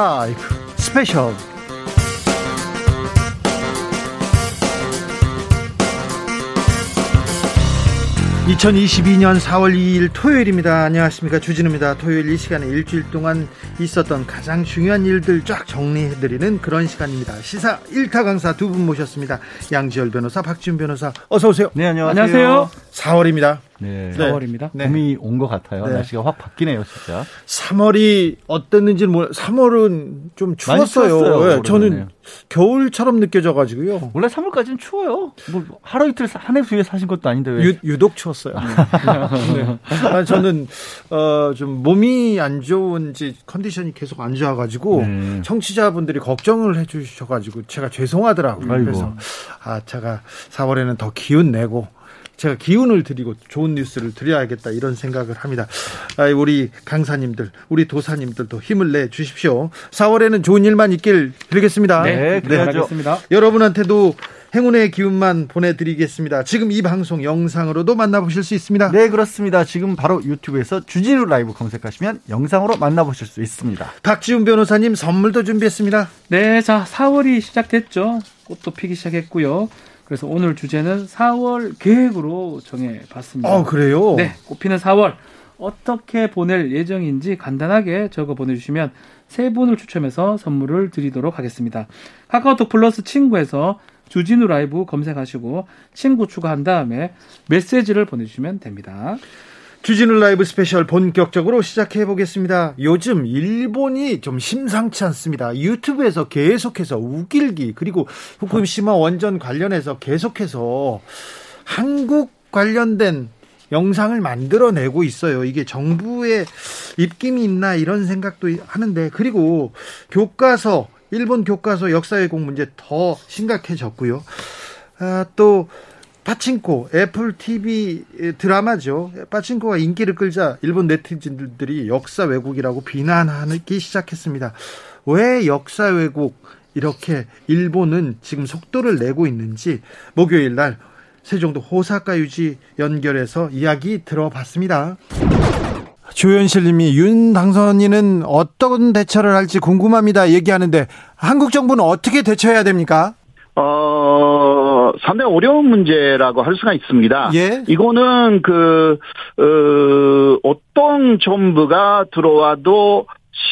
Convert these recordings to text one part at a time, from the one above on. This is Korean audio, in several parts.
라이프 스페셜 2022년 4월 2일 토요일입니다. 안녕하십니까. 주진우입니다. 토요일 이 시간에 일주일 동안 있었던 가장 중요한 일들 쫙 정리해드리는 그런 시간입니다. 시사 1타 강사 두 분 모셨습니다. 양지열 변호사, 박지훈 변호사, 어서오세요. 네, 안녕하세요. 안녕하세요. 4월입니다. 네. 4월입니다. 네. 봄이 온 것 같아요. 네. 날씨가 확 바뀌네요, 진짜. 3월이 어땠는지는 몰라. 3월은 좀 추웠어요. 추웠어요, 예, 저는. 겨울처럼 느껴져가지고 원래 3월까지는 추워요. 뭐 하루 이틀 한 해 뒤에 사신 것도 아닌데 왜? 유, 유독 추웠어요. 네. 아, 저는 어, 좀 몸이 안 좋은지 컨디션이 계속 안 좋아가지고 네. 청취자분들이 걱정을 해주셔가지고 제가 죄송하더라고요. 아이고. 그래서 아 제가 4월에는 더 기운 내고 제가 기운을 드리고 좋은 뉴스를 드려야겠다 이런 생각을 합니다. 아, 우리 강사님들, 우리 도사님들도 힘을 내 주십시오. 4월에는 좋은 일만 있길 빌겠습니다. 네, 그래야죠. 알겠습니다. 여러분한테도 행운의 기운만 보내드리겠습니다. 지금 이 방송 영상으로도 만나보실 수 있습니다. 네, 그렇습니다. 지금 바로 유튜브에서 주진우 라이브 검색하시면 영상으로 만나보실 수 있습니다. 박지훈 변호사님 선물도 준비했습니다. 네, 자, 4월이 시작됐죠. 꽃도 피기 시작했고요. 그래서 오늘 주제는 4월 계획으로 정해봤습니다. 어, 그래요? 네, 꽃피는 4월 어떻게 보낼 예정인지 간단하게 적어 보내주시면 세 분을 추첨해서 선물을 드리도록 하겠습니다. 카카오톡 플러스 친구에서 주진우 라이브 검색하시고 친구 추가한 다음에 메시지를 보내주시면 됩니다. 주진우 라이브 스페셜 본격적으로 시작해 보겠습니다. 요즘 일본이 좀 심상치 않습니다. 유튜브에서 계속해서 욱일기 그리고 후쿠시마 원전 관련해서 계속해서 한국 관련된 영상을 만들어내고 있어요. 이게 정부의 입김이 있나 이런 생각도 하는데 그리고 교과서 일본 교과서 역사왜곡 문제 더 심각해졌고요. 아, 또 파친코 애플 TV 드라마죠. 파친코가 인기를 끌자 일본 네티즌들이 역사 왜곡이라고 비난하기 시작했습니다. 왜 역사 왜곡 이렇게 일본은 지금 속도를 내고 있는지 목요일 날 세종도 호사카 유지 연결해서 이야기 들어봤습니다. 조현실 님이 윤 당선인은 어떤 대처를 할지 궁금합니다. 얘기하는데 한국 정부는 어떻게 대처해야 됩니까? 어, 상당히 어려운 문제라고 할 수가 있습니다. 예. 이거는 그, 어, 어떤 정부가 들어와도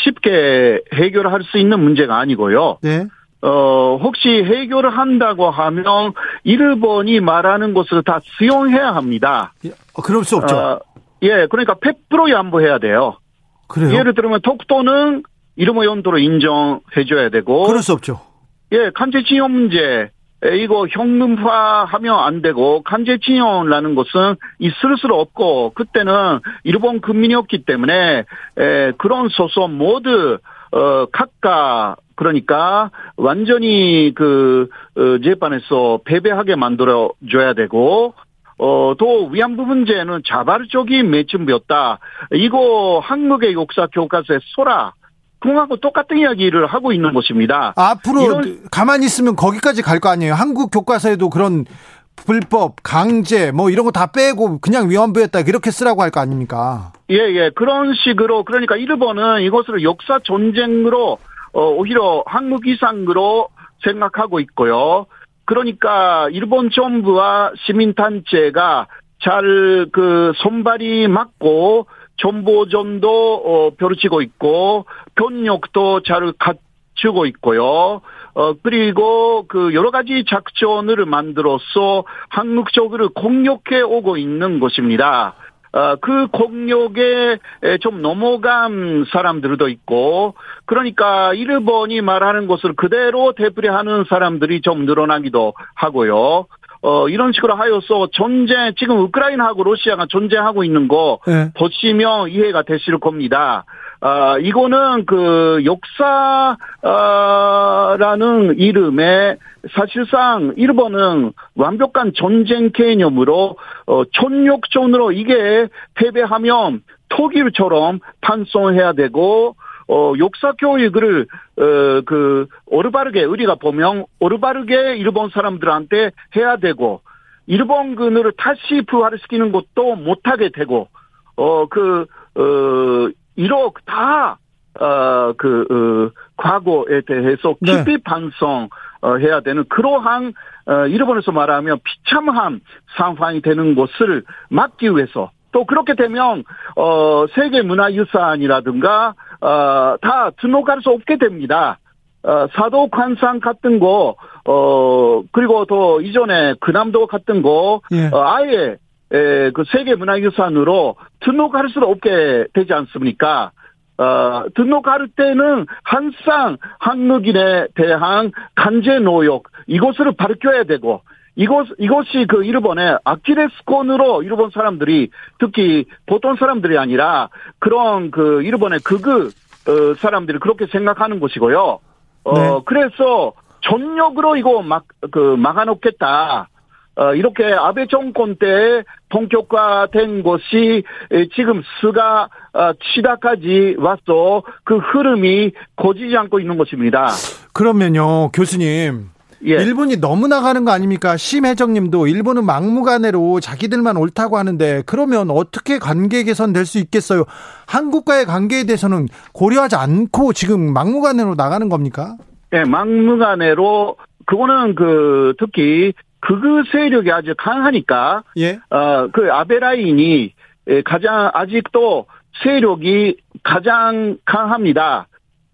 쉽게 해결할 수 있는 문제가 아니고요. 네. 어, 혹시 해결을 한다고 하면 일본이 말하는 것을 다 수용해야 합니다. 어, 그럴 수 없죠. 어, 예, 그러니까 100% 양보해야 돼요. 그래요? 예를 들면 독도는 이름의 연도로 인정해줘야 되고, 그럴 수 없죠. 예, 간제징용 문제. 에, 이거 현금화하면 안 되고 간제징용이라는 것은 있을 수 없고 그때는 일본 국민이었기 때문에 에, 그런 소송 모두 어 각각 그러니까 완전히 그 어, 재판에서 패배하게 만들어 줘야 되고 어, 또 위안부 문제는 자발적인 매춘비였다. 이거 한국의 역사 교과서에 소라 그거하고 똑같은 이야기를 하고 있는 것입니다. 앞으로 이런- 가만히 있으면 거기까지 갈 거 아니에요. 한국 교과서에도 그런 불법, 강제 뭐 이런 거 다 빼고 그냥 위헌부였다 이렇게 쓰라고 할 거 아닙니까? 예, 예. 그런 식으로, 그러니까 일본은 이것을 역사 전쟁으로, 어, 오히려 한국 이상으로 생각하고 있고요. 그러니까 일본 정부와 시민단체가 잘 그 손발이 맞고 정보전도 어, 벼르치고 있고 병력도 잘 갖추고 있고요. 어 그리고 그 여러 가지 작전을 만들어서 한국 쪽으로 공격해 오고 있는 것입니다. 어, 그 공격에 에, 좀 넘어간 사람들도 있고, 그러니까 일본이 말하는 것을 그대로 되풀이하는 사람들이 좀 늘어나기도 하고요. 어, 이런 식으로 하여서 전쟁, 지금 우크라이나하고 러시아가 전쟁하고 있는 거 네. 보시면 이해가 되실 겁니다. 아, 이거는 그 역사라는 이름에 사실상 일본은 완벽한 전쟁 개념으로 어, 촌역전으로 이게 패배하면 독일처럼 판송해야 되고 어, 역사 교육을, 어, 그, 오르바르게, 우리가 보면, 오르바르게 일본 사람들한테 해야 되고, 일본군을 다시 부활시키는 것도 못하게 되고, 어, 그, 어, 이렇게 다, 어, 그, 어, 과거에 대해서 네. 깊이 반성해야 되는 그러한 어, 일본에서 말하면 비참한 상황이 되는 것을 막기 위해서 또 그렇게 되면 어, 세계 문화유산이라든가 어, 다 등록할 수 없게 됩니다. 어, 사도 관상 같은 거, 어, 그리고 또 이전에 근암도 같은 거, 예. 어, 아예, 에, 그 세계 문화유산으로 등록할 수 없게 되지 않습니까? 어, 등록할 때는 항상 한국인에 대한 간제 노역, 이것을 밝혀야 되고, 이것, 이것이 그 일본의 아키레스콘으로 일본 사람들이, 특히 보통 사람들이 아니라 그런 그 일본의 극우 어, 사람들이 그렇게 생각하는 것이고요. 어, 네. 그래서 전력으로 이거 막, 그, 막아놓겠다. 어, 이렇게 아베 정권 때 본격화된 것이 에, 지금 스가 어, 치다까지 와서 그 흐름이 거지지 않고 있는 것입니다. 그러면요, 교수님. 예. 일본이 너무 나가는 거 아닙니까? 심혜정님도 일본은 막무가내로 자기들만 옳다고 하는데 그러면 어떻게 관계 개선될 수 있겠어요? 한국과의 관계에 대해서는 고려하지 않고 지금 막무가내로 나가는 겁니까? 예, 막무가내로 그거는 그 특히 극우 세력이 아주 강하니까 예. 어, 그 아베 라인이 에, 가장 아직도 세력이 가장 강합니다.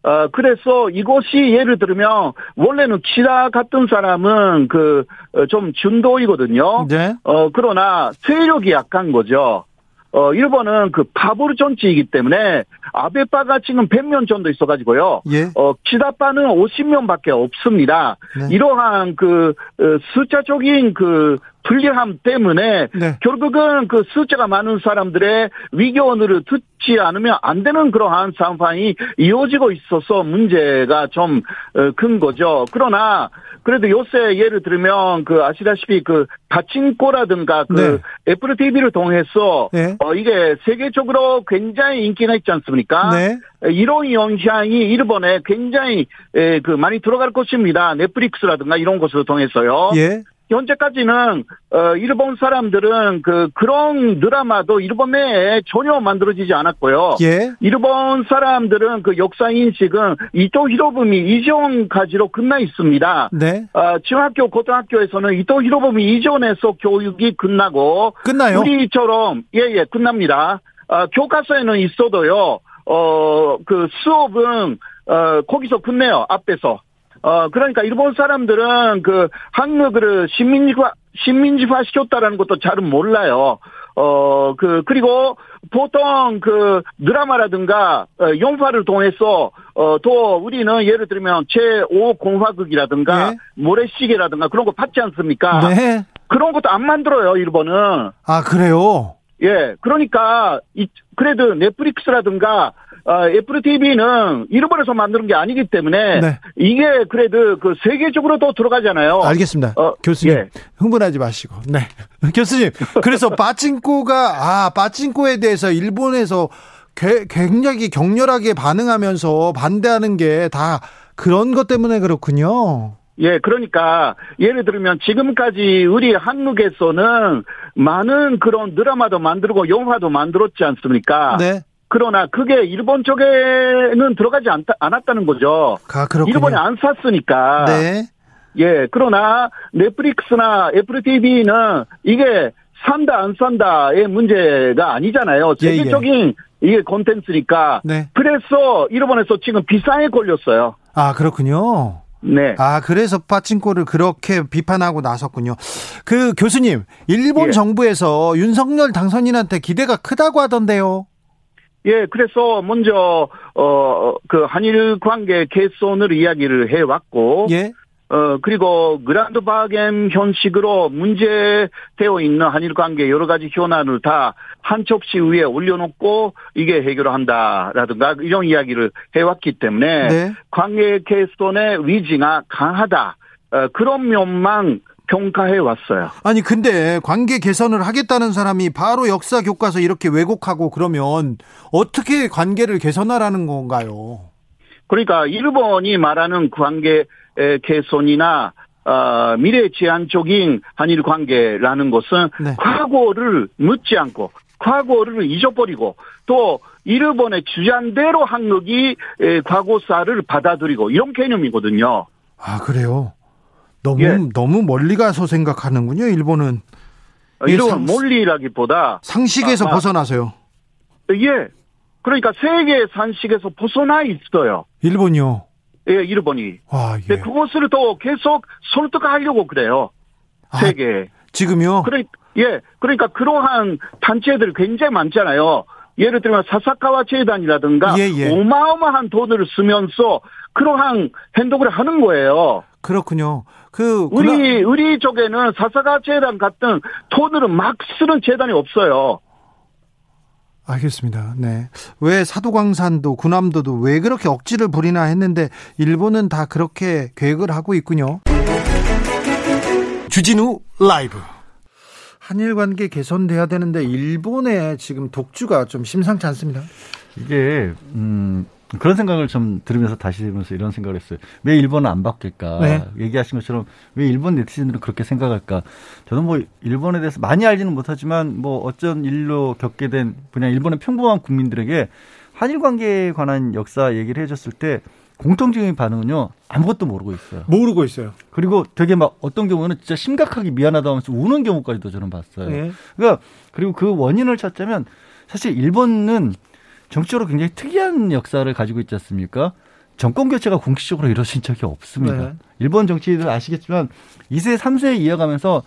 어, 그래서 이것이 예를 들면 원래는 키라 같은 사람은 그좀 준도이거든요. 네. 어, 그러나 세력이 약한 거죠. 어, 일본은 그 파보르 정치이기 때문에 아베파가 지금 100명 정도 있어가지고요. 예. 어, 키다파는 50명 밖에 없습니다. 네. 이러한 그 어, 숫자적인 그 불리함 때문에 네. 결국은 그 숫자가 많은 사람들의 위견을 듣지 않으면 안 되는 그러한 상황이 이어지고 있어서 문제가 좀 큰 거죠. 그러나 그래도 요새 예를 들면 그 아시다시피 그 파친코라든가 그 애플 TV를 통해서 네. 어 이게 세계적으로 굉장히 인기가 있지 않습니까? 네. 이런 영향이 일본에 굉장히 에, 그 많이 들어갈 것입니다. 넷플릭스라든가 이런 것을 통해서요. 예. 현재까지는 어 일본 사람들은 그 그런 드라마도 일본 내에 전혀 만들어지지 않았고요. 예. 일본 사람들은 그 역사 인식은 이토 히로부미 이전까지로 끝나 있습니다. 네. 어, 중학교, 고등학교에서는 이토 히로부미 이전에서 교육이 끝나고 끝나요? 우리처럼 예예 끝납니다. 어, 교과서에는 있어도요. 어 그 수업은 어 거기서 끝내요 앞에서. 어 그러니까 일본 사람들은 그 한국을 시민화 시민지화 시켰다라는 것도 잘은 몰라요. 어 그 그리고 보통 그 드라마라든가 어, 영화를 통해서 어 또 우리는 예를 들면 제5 공화국이라든가 네. 모래시계라든가 그런 거 받지 않습니까? 네. 그런 것도 안 만들어요 일본은. 아, 그래요? 예, 그러니까 이 그래도 넷플릭스라든가 어, 애플 TV는 일본에서 만드는 게 아니기 때문에 네. 이게 그래도 그 세계적으로 또 들어가잖아요. 알겠습니다. 어, 교수님 예. 흥분하지 마시고. 네. 교수님. 그래서 빠찡코가 아 빠찡코에 대해서 일본에서 개- 굉장히 격렬하게 반응하면서 반대하는 게 다 그런 것 때문에 그렇군요. 예, 그러니까 예를 들면 지금까지 우리 한국에서는 많은 그런 드라마도 만들고 영화도 만들었지 않습니까? 네. 그러나 그게 일본 쪽에는 들어가지 않다, 않았다는 거죠. 아 그렇군요. 일본이 안 샀으니까. 네. 예, 그러나 넷플릭스나 애플 TV는 이게 산다 안 산다의 문제가 아니잖아요. 예, 예. 세계적인 이게 콘텐츠니까. 네. 그래서 일본에서 지금 비상에 걸렸어요. 아 그렇군요. 네. 아 그래서 빠찡코를 그렇게 비판하고 나섰군요. 그 교수님 일본 예. 정부에서 윤석열 당선인한테 기대가 크다고 하던데요. 예, 그래서 먼저 어 그 한일 관계 개선을 이야기를 해 왔고 예. 어 그리고 그란드 바겐 형식으로 문제되어 있는 한일 관계 여러 가지 현안을 다한 첩시 위에 올려놓고 이게 해결한다라든가 이런 이야기를 해왔기 때문에 네. 관계 개선의 위지가 강하다 어, 그런 면만 평가해 왔어요. 아니 근데 관계 개선을 하겠다는 사람이 바로 역사 교과서 이렇게 왜곡하고 그러면 어떻게 관계를 개선하라는 건가요? 그러니까 일본이 말하는 관계 에, 개선이나 어, 미래 지향적인 한일 관계라는 것은 네. 과거를 묻지 않고 과거를 잊어버리고 또 일본의 주장대로 한국이 에, 과거사를 받아들이고 이런 개념이거든요. 아, 그래요? 너무, 예. 너무 멀리 가서 생각하는군요, 일본은. 예, 이런 상- 몰리라기보다 상식에서 아, 아. 벗어나서요. 예. 그러니까 세계 산식에서 벗어나 있어요. 일본이요. 예, 일본이. 와, 근데 예. 그것을 또 계속 설득하려고 그래요. 아, 세계. 지금요? 그러, 예, 그러니까 그러한 단체들 굉장히 많잖아요. 예를 들면 사사카와 재단이라든가 예, 예. 어마어마한 돈을 쓰면서 그러한 행동을 하는 거예요. 그렇군요. 그, 우리 군함- 우리 쪽에는 사사카 재단 같은 돈을 막 쓰는 재단이 없어요. 알겠습니다. 네. 왜 사도광산도 군함도도 왜 그렇게 억지를 부리나 했는데 일본은 다 그렇게 계획을 하고 있군요. 주진우 라이브. 한일 관계 개선돼야 되는데 일본의 지금 독주가 좀 심상치 않습니다. 이게 음 그런 생각을 좀 들으면서 다시 들으면서 이런 생각을 했어요. 왜 일본은 안 바뀔까? 네. 얘기하신 것처럼 왜 일본 네티즌들은 그렇게 생각할까? 저는 뭐 일본에 대해서 많이 알지는 못하지만 뭐 어쩐 일로 겪게 된 그냥 일본의 평범한 국민들에게 한일 관계에 관한 역사 얘기를 해줬을 때 공통적인 반응은요 아무것도 모르고 있어요. 모르고 있어요. 그리고 되게 막 어떤 경우는 진짜 심각하게 미안하다 하면서 우는 경우까지도 저는 봤어요. 네. 그러니까 그리고 그 원인을 찾자면 사실 일본은 정치적으로 굉장히 특이한 역사를 가지고 있지 않습니까? 정권 교체가 공식적으로 이루어진 적이 없습니다. 네. 일본 정치인들 아시겠지만 2세, 3세 이어가면서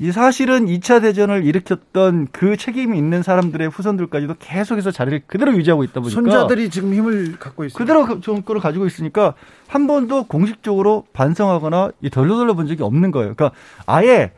이 사실은 2차 대전을 일으켰던 그 책임이 있는 사람들의 후손들까지도 계속해서 자리를 그대로 유지하고 있다 보니까 손자들이 지금 힘을 갖고 있어요. 그대로 그 정권을 가지고 있으니까 한 번도 공식적으로 반성하거나 이 덜러덜러 본 적이 없는 거예요. 그러니까 아예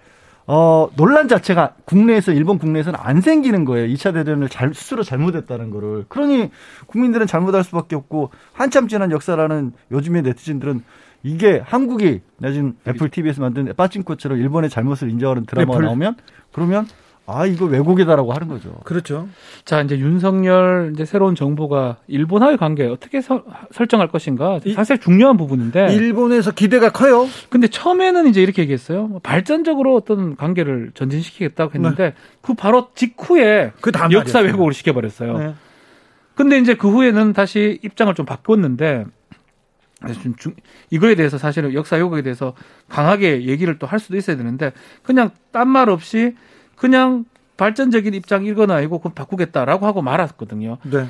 어 논란 자체가 국내에서 일본 국내에서는 안 생기는 거예요. 2차 대전을 잘 스스로 잘못했다는 거를. 그러니 국민들은 잘못할 수밖에 없고 한참 지난 역사라는 요즘의 네티즌들은 이게 한국이 나중 애플 TV에서 만든 빠진코처럼 일본의 잘못을 인정하는 드라마가. 나오면 그러면 아 이거 왜곡이다라고 하는 거죠. 그렇죠. 자, 이제 윤석열 이제 새로운 정부가 일본와의 관계 어떻게 서- 설정할 것인가 이- 사실 중요한 부분인데 일본에서 기대가 커요. 근데 처음에는 이제 이렇게 얘기했어요. 뭐 발전적으로 어떤 관계를 전진시키겠다고 했는데 그 바로 직후에 그 다음 역사 날이었어요. 왜곡을 시켜 버렸어요. 네. 근데 이제 그 후에는 다시 입장을 좀 바꿨는데 좀 중- 이거에 대해서 사실은 역사 왜곡에 대해서 강하게 얘기를 또 할 수도 있어야 되는데 그냥 딴 말 없이 그냥 발전적인 입장 아니고 그럼 바꾸겠다라고 하고 말았거든요. 네.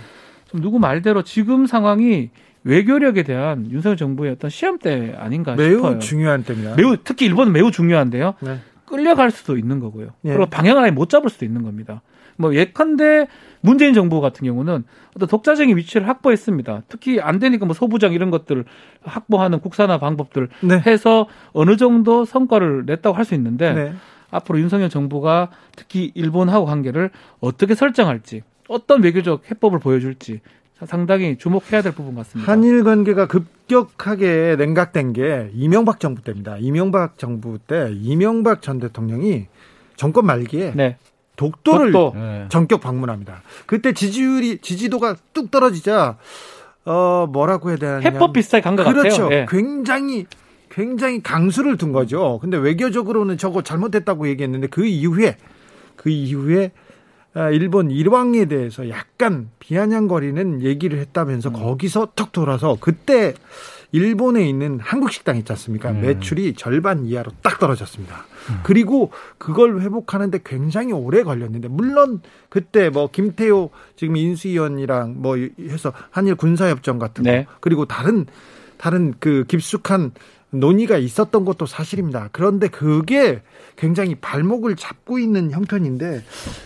좀 누구 말대로 지금 상황이 외교력에 대한 윤석열 정부의 어떤 시험대 아닌가 매우 싶어요. 중요한 때입니다. 매우 특히 일본은 매우 중요한데요. 네. 끌려갈 수도 있는 거고요. 예. 그리고 방향을 아예 못 잡을 수도 있는 겁니다. 뭐 예컨대 문재인 정부 같은 경우는 어떤 독자적인 위치를 확보했습니다. 특히 안 되니까 뭐 소부장 이런 것들을 확보하는 국산화 방법들 네. 해서 어느 정도 성과를 냈다고 할 수 있는데 네. 앞으로 윤석열 정부가 특히 일본하고 관계를 어떻게 설정할지 어떤 외교적 해법을 보여줄지 상당히 주목해야 될 부분 같습니다. 한일 관계가 급격하게 냉각된 게 이명박 정부 때입니다. 이명박 정부 때 이명박 전 대통령이 정권 말기에 네. 독도를 독도. 네. 전격 방문합니다. 그때 지지율이 지지도가 뚝 떨어지자 어 뭐라고 해야 되나 해법 비슷하게 간것 그렇죠. 같아요. 예. 굉장히 굉장히 강수를 둔 거죠. 근데 외교적으로는 저거 잘못했다고 얘기했는데 그 이후에 그 이후에 아, 일본 일왕에 대해서 약간 비아냥거리는 얘기를 했다면서 거기서 턱 돌아서 그때 일본에 있는 한국 식당 있지 않습니까? 매출이 절반 이하로 딱 떨어졌습니다. 그리고 그걸 회복하는데 굉장히 오래 걸렸는데 물론 그때 뭐 김태호 지금 인수위원이랑 뭐 해서 한일 군사협정 같은 거 네. 그리고 다른 다른 그 깊숙한 논의가 있었던 것도 사실입니다. 그런데 그게 굉장히 발목을 잡고 있는 형편인데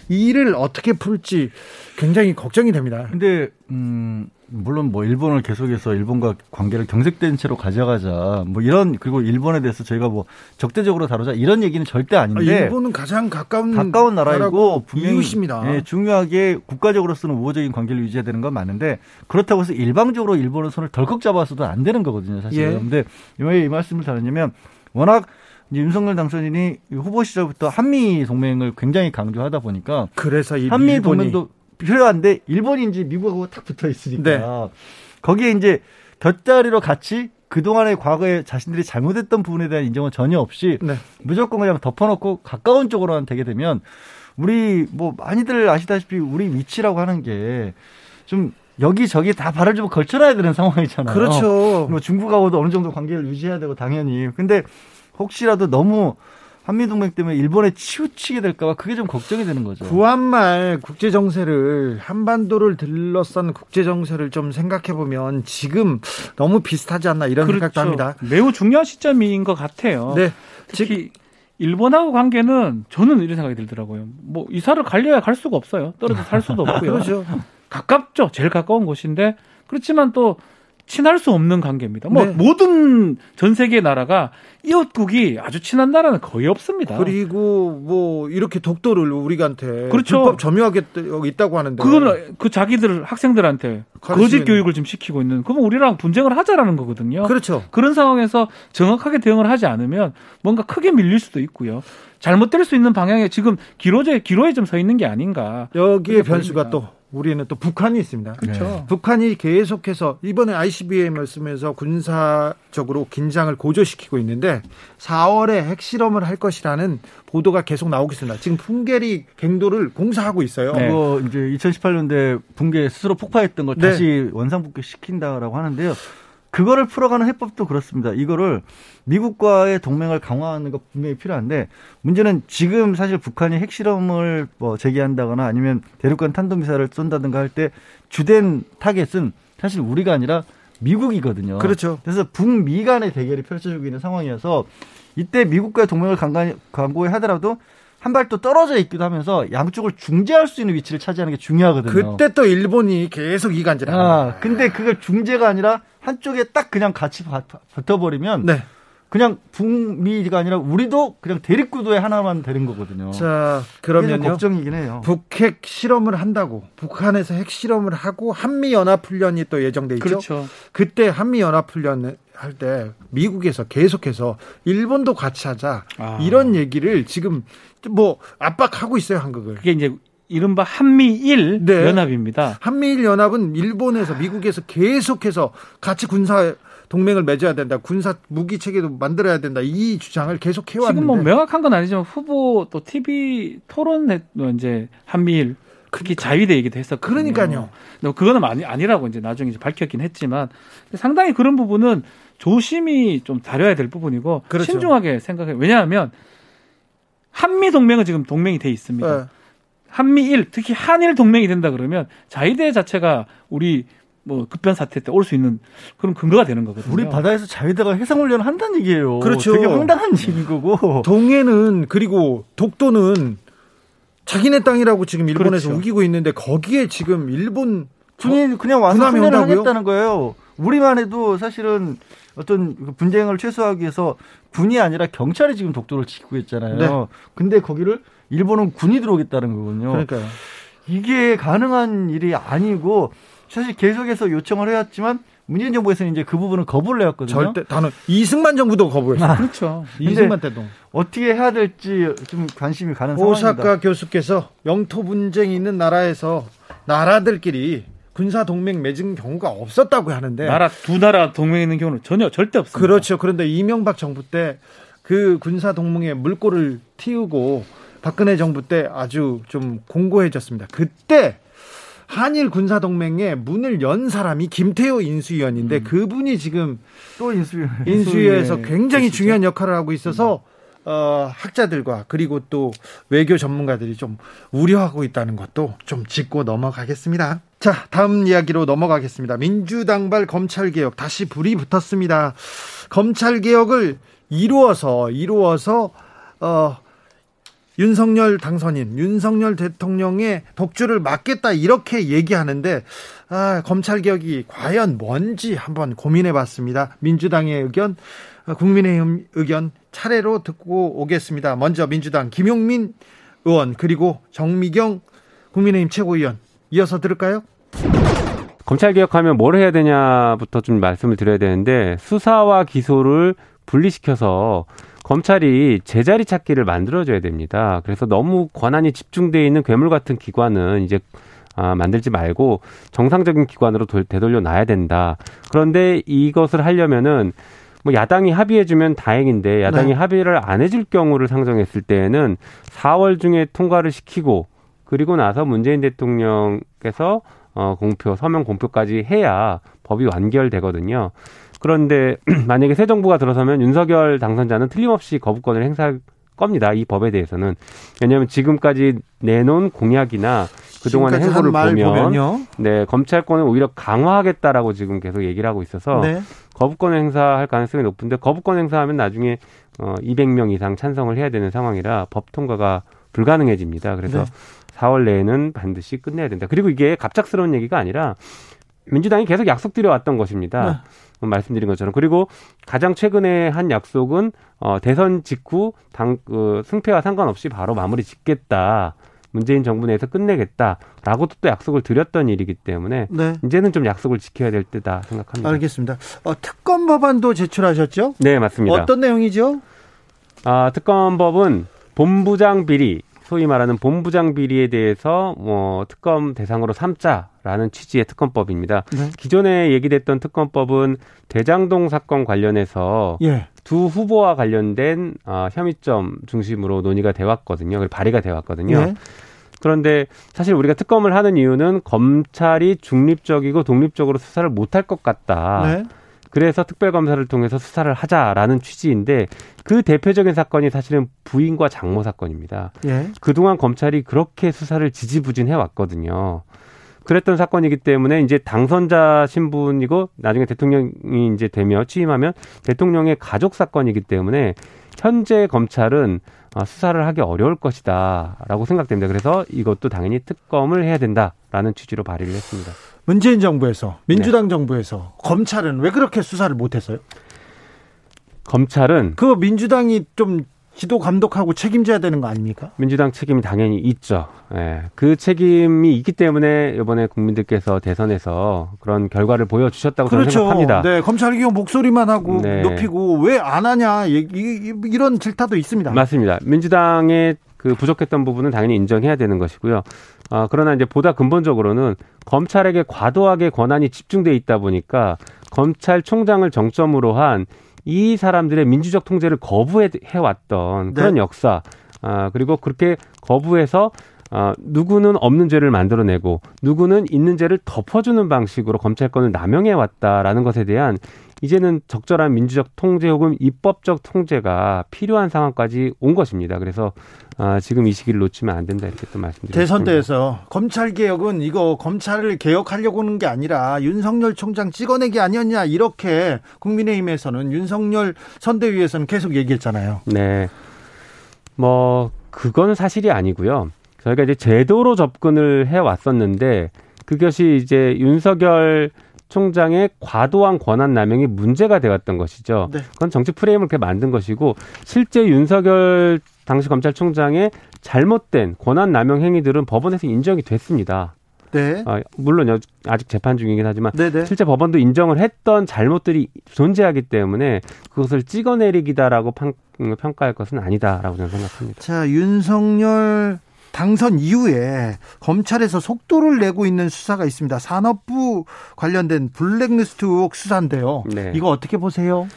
이 일을 어떻게 풀지 굉장히 걱정이 됩니다. 근데 음 물론 뭐 일본을 계속해서 일본과 관계를 경색된 채로 가져가자 뭐 이런 그리고 일본에 대해서 저희가 뭐 적대적으로 다루자 이런 얘기는 절대 아, 아닌데 일본은 가장 가까운 가까운 나라이고 분명히 이웃입니다. 예, 중요하게 국가적으로서는 우호적인 관계를 유지해야 되는 건 맞는데 그렇다고 해서 일방적으로 일본은 손을 덜컥 잡아서도 안 되는 거거든요 사실. 예. 근데 왜 이 말씀을 드렸냐면 워낙 윤석열 당선인이 후보 시절부터 한미 동맹을 굉장히 강조하다 보니까 그래서 이 한미 동맹도 필요한데 이제 미국하고 탁 붙어 있으니까 네. 거기에 이제 곁다리로 같이 그동안의 과거에 자신들이 잘못했던 부분에 대한 인정은 전혀 없이 네. 무조건 그냥 덮어놓고 가까운 쪽으로만 되게 되면 우리 뭐 많이들 아시다시피 우리 위치라고 하는 게 좀 여기저기 다 발을 좀 걸쳐놔야 되는 상황이잖아요. 그렇죠. 뭐 중국하고도 어느 정도 관계를 유지해야 되고 당연히. 근데 혹시라도 너무 한미 동맹 때문에 일본에 치우치게 될까봐 그게 좀 걱정이 되는 거죠. 구한말 국제 정세를 한반도를 들러싼 국제 정세를 좀 생각해 보면 지금 너무 비슷하지 않나 이런 생각도 합니다. 매우 중요한 시점인 것 같아요. 네. 특히 일본하고 관계는 저는 이런 생각이 들더라고요. 뭐 이사를 갈려야 갈 수가 없어요. 떨어져 살 수도 없고요. 그렇죠. 가깝죠. 제일 가까운 곳인데 그렇지만 또 친할 수 없는 관계입니다. 뭐 네. 모든 전 세계 나라가 이웃국이 아주 친한 나라는 거의 없습니다. 그리고 뭐 이렇게 독도를 우리한테 그렇죠. 불법 점유하게 있다고 하는데 그거는 그 자기들 학생들한테 가르치는- 거짓 교육을 지금 시키고 있는 그러면 우리랑 분쟁을 하자라는 거거든요. 그렇죠. 그런 상황에서 정확하게 대응을 하지 않으면 뭔가 크게 밀릴 수도 있고요. 잘못될 수 있는 방향에 지금 기로제 기로에 좀 서 있는 게 아닌가. 여기에 변수가. 또 우리는 또 북한이 있습니다. 그렇죠. 북한이 계속해서 이번에 ICBM을 쓰면서 군사적으로 긴장을 고조시키고 있는데 4월에 핵실험을 할 것이라는 보도가 계속 나오고 있습니다. 지금 풍계리 갱도를 공사하고 있어요. 네. 그거 이제 2018년 때 붕괴 스스로 폭파했던 걸 네. 다시 원상복귀 시킨다라고 하는데요. 그거를 풀어가는 해법도 그렇습니다. 이거를 미국과의 동맹을 강화하는 거 분명히 필요한데 문제는 지금 사실 북한이 핵실험을 뭐 재개한다거나 아니면 대륙간 탄도미사일을 쏜다든가 할 때 주된 타겟은 사실 우리가 아니라 미국이거든요. 그렇죠. 그래서 북미 간의 대결이 펼쳐지고 있는 상황이어서 이때 미국과의 동맹을 강간- 강구해 하더라도 한 발 또 떨어져 있기도 하면서 양쪽을 중재할 수 있는 위치를 차지하는 게 중요하거든요. 그때 또 일본이 계속 이간질합니다. 아, 근데 그걸 중재가 아니라 한쪽에 딱 그냥 같이 바- 붙어버리면 네. 그냥 북미가 아니라 우리도 그냥 대립구도에 하나만 되는 거거든요. 자, 그러면요. 걱정이긴 해요. 북핵 실험을 한다고 북한에서 핵 실험을 하고 한미 연합 훈련이 또 예정돼 있죠. 그렇죠. 그때 한미 연합 훈련 할 때 미국에서 계속해서 일본도 같이 하자 아. 이런 얘기를 지금 뭐 압박하고 있어요 한국을. 그게 이제 이른바 한미일 네. 연합입니다. 한미일 연합은 일본에서 미국에서 계속해서 같이 군사 동맹을 맺어야 된다. 군사 무기 체계도 만들어야 된다. 이 주장을 계속 해왔는데 지금 뭐 명확한 건 아니지만 후보 또 TV 토론에 이제 한미일 특히 자위대 얘기도 했었거든요. 그러니까요. 근데 그거는 아니, 아니라고 이제 나중에 이제 밝혔긴 했지만 상당히 그런 부분은 조심히 좀 다뤄야 될 부분이고 그렇죠. 신중하게 생각해. 요 왜냐하면 한미 동맹은 지금 동맹이 돼 있습니다. 네. 한미일 특히 한일 동맹이 된다 그러면 자위대 자체가 우리 뭐 급변 사태 때 올 수 있는 그런 근거가 되는 거거든요. 우리 바다에서 자위대가 해상 훈련을 한다는 얘기예요. 그렇죠. 되게 황당한 얘기인 거고. 동해는 그리고 독도는 자기네 땅이라고 지금 일본에서 그렇죠. 우기고 있는데 거기에 지금 일본 군이 그냥 와서 훈련을 온다고요? 하겠다는 거예요. 우리만 해도 사실은 어떤 그 분쟁을 최소화하기 위해서 군이 아니라 경찰이 지금 독도를 지키고 있잖아요. 네. 근데 거기를 일본은 군이 들어오겠다는 거거든요. 그러니까요. 이게 가능한 일이 아니고 사실 계속해서 요청을 해왔지만 문재인 정부에서는 이제 그 부분을 거부를 해왔거든요. 절대 단어 이승만 정부도 거부했어요. 그렇죠. 이승만 대통령. 어떻게 해야 될지 좀 관심이 가는 상황입니다. 오사카 교수께서 영토 분쟁이 있는 나라에서 나라들끼리 군사 동맹 맺은 경우가 없었다고 하는데 나라 두 나라 동맹 있는 경우는 전혀 절대 없습니다. 그렇죠. 그런데 이명박 정부 때 그 군사 동맹에 물꼬를 틔우고 박근혜 정부 때 아주 좀 공고해졌습니다. 그때 한일 군사 동맹에 문을 연 사람이 김태호 인수위원인데 그분이 지금 또 인수위 인수위에서 굉장히 계시죠? 중요한 역할을 하고 있어서 어, 학자들과 그리고 또 외교 전문가들이 좀 우려하고 있다는 것도 좀 짚고 넘어가겠습니다. 자, 다음 이야기로 넘어가겠습니다. 민주당발 검찰개혁 다시 불이 붙었습니다. 검찰개혁을 이루어서 이루어서 어, 윤석열 당선인, 윤석열 대통령의 독주를 막겠다 이렇게 얘기하는데 아, 검찰 개혁이 과연 뭔지 한번 고민해 봤습니다. 민주당의 의견, 어, 국민의힘 의견 차례로 듣고 오겠습니다. 먼저 민주당 김용민 의원 그리고 정미경 국민의힘 최고위원 이어서 들을까요? 검찰 개혁하면 뭘 해야 되냐부터 좀 말씀을 드려야 되는데 수사와 기소를 분리시켜서 검찰이 제자리 찾기를 만들어줘야 됩니다. 그래서 너무 권한이 집중돼 있는 괴물 같은 기관은 이제 아, 만들지 말고 정상적인 기관으로 돌- 되돌려 놔야 된다. 그런데 이것을 하려면은 뭐 야당이 합의해주면 다행인데 야당이 네. 합의를 안 해줄 경우를 상정했을 때에는 4월 중에 통과를 시키고 그리고 나서 문재인 대통령께서 어, 공표, 서명 공표까지 해야 법이 완결되거든요. 그런데 만약에 새 정부가 들어서면 윤석열 당선자는 틀림없이 거부권을 행사할 겁니다. 이 법에 대해서는. 왜냐하면 지금까지 내놓은 공약이나 그동안의 행보를 보면 보면요. 네, 검찰권을 오히려 강화하겠다라고 지금 계속 얘기를 하고 있어서 네. 거부권 행사할 가능성이 높은데 거부권 행사하면 나중에 어 200명 이상 찬성을 해야 되는 상황이라 법 통과가 불가능해집니다. 그래서 네. 4월 내에는 반드시 끝내야 된다. 그리고 이게 갑작스러운 얘기가 아니라 민주당이 계속 약속드려 왔던 것입니다. 어, 말씀드린 것처럼 그리고 가장 최근에 한 약속은 어 대선 직후 당 그 승패와 상관없이 바로 마무리 짓겠다. 문재인 정부 내에서 끝내겠다라고도 또 약속을 드렸던 일이기 때문에 네. 이제는 좀 약속을 지켜야 될 때다 생각합니다. 알겠습니다. 어, 특검 법안도 제출하셨죠? 네, 맞습니다. 어떤 내용이죠? 아, 특검법은 본부장 비리, 소위 말하는 본부장 비리에 대해서 뭐 특검 대상으로 삼자라는 취지의 특검법입니다. 네. 기존에 얘기됐던 특검법은 대장동 사건 관련해서 예. 두 후보와 관련된 아, 혐의점 중심으로 논의가 돼 왔거든요. 그리고 발의가 돼 왔거든요. 예. 그런데 사실 우리가 특검을 하는 이유는 검찰이 중립적이고 독립적으로 수사를 못할 것 같다. 네. 그래서 특별검사를 통해서 수사를 하자라는 취지인데 그 대표적인 사건이 사실은 부인과 장모 사건입니다. 예. 그동안 검찰이 그렇게 수사를 지지부진해 왔거든요. 그랬던 사건이기 때문에 이제 당선자 신분이고 나중에 대통령이 이제 되며 취임하면 대통령의 가족 사건이기 때문에 현재 검찰은 아, 수사를 하기 어려울 것이다라고 생각됩니다. 그래서 이것도 당연히 특검을 해야 된다라는 취지로 발의를 했습니다. 문재인 정부에서 네. 민주당 정부에서 검찰은 왜 그렇게 수사를 못했어요? 검찰은 그 민주당이 좀 지도 감독하고 책임져야 되는 거 아닙니까? 민주당 책임이 당연히 있죠. 예. 그 책임이 있기 때문에 이번에 국민들께서 대선에서 그런 결과를 보여주셨다고 저는 그렇죠. 생각합니다. 네, 검찰 개혁 목소리만 하고 네. 높이고 왜 안 하냐 이런 질타도 있습니다. 맞습니다. 민주당의 그 부족했던 부분은 당연히 인정해야 되는 것이고요. 아, 그러나 이제 보다 근본적으로는 검찰에게 과도하게 권한이 집중돼 있다 보니까 검찰총장을 정점으로 한 이 사람들의 민주적 통제를 거부해 왔던 그런 네. 역사. 아, 그리고 그렇게 거부해서 아, 누구는 없는 죄를 만들어내고 누구는 있는 죄를 덮어주는 방식으로 검찰권을 남용해 왔다라는 것에 대한 이제는 적절한 민주적 통제 혹은 입법적 통제가 필요한 상황까지 온 것입니다. 그래서 아, 지금 이 시기를 놓치면 안 된다 이렇게 또 말씀드립니다. 대선 때에서 검찰 개혁은 이거 검찰을 개혁하려고 하는 게 아니라 윤석열 총장 찍어내기 아니었냐 이렇게 국민의힘에서는 윤석열 선대위에서는 계속 얘기했잖아요. 네. 뭐 그건 사실이 아니고요. 저희가 이제 제도로 접근을 해 왔었는데 그것이 이제 윤석열 총장의 과도한 권한 남용이 문제가 되었던 것이죠. 네. 그건 정치 프레임을 그렇게 만든 것이고 실제 윤석열 당시 검찰총장의 잘못된 권한 남용 행위들은 법원에서 인정이 됐습니다. 네. 아, 물론 아직 재판 중이긴 하지만 네네. 실제 법원도 인정을 했던 잘못들이 존재하기 때문에 그것을 찍어내리기다라고 평, 평가할 것은 아니다라고 저는 생각합니다. 자, 윤석열 당선 이후에 검찰에서 속도를 내고 있는 수사가 있습니다. 산업부 관련된 블랙리스트 의혹 수사인데요. 네. 이거 어떻게 보세요?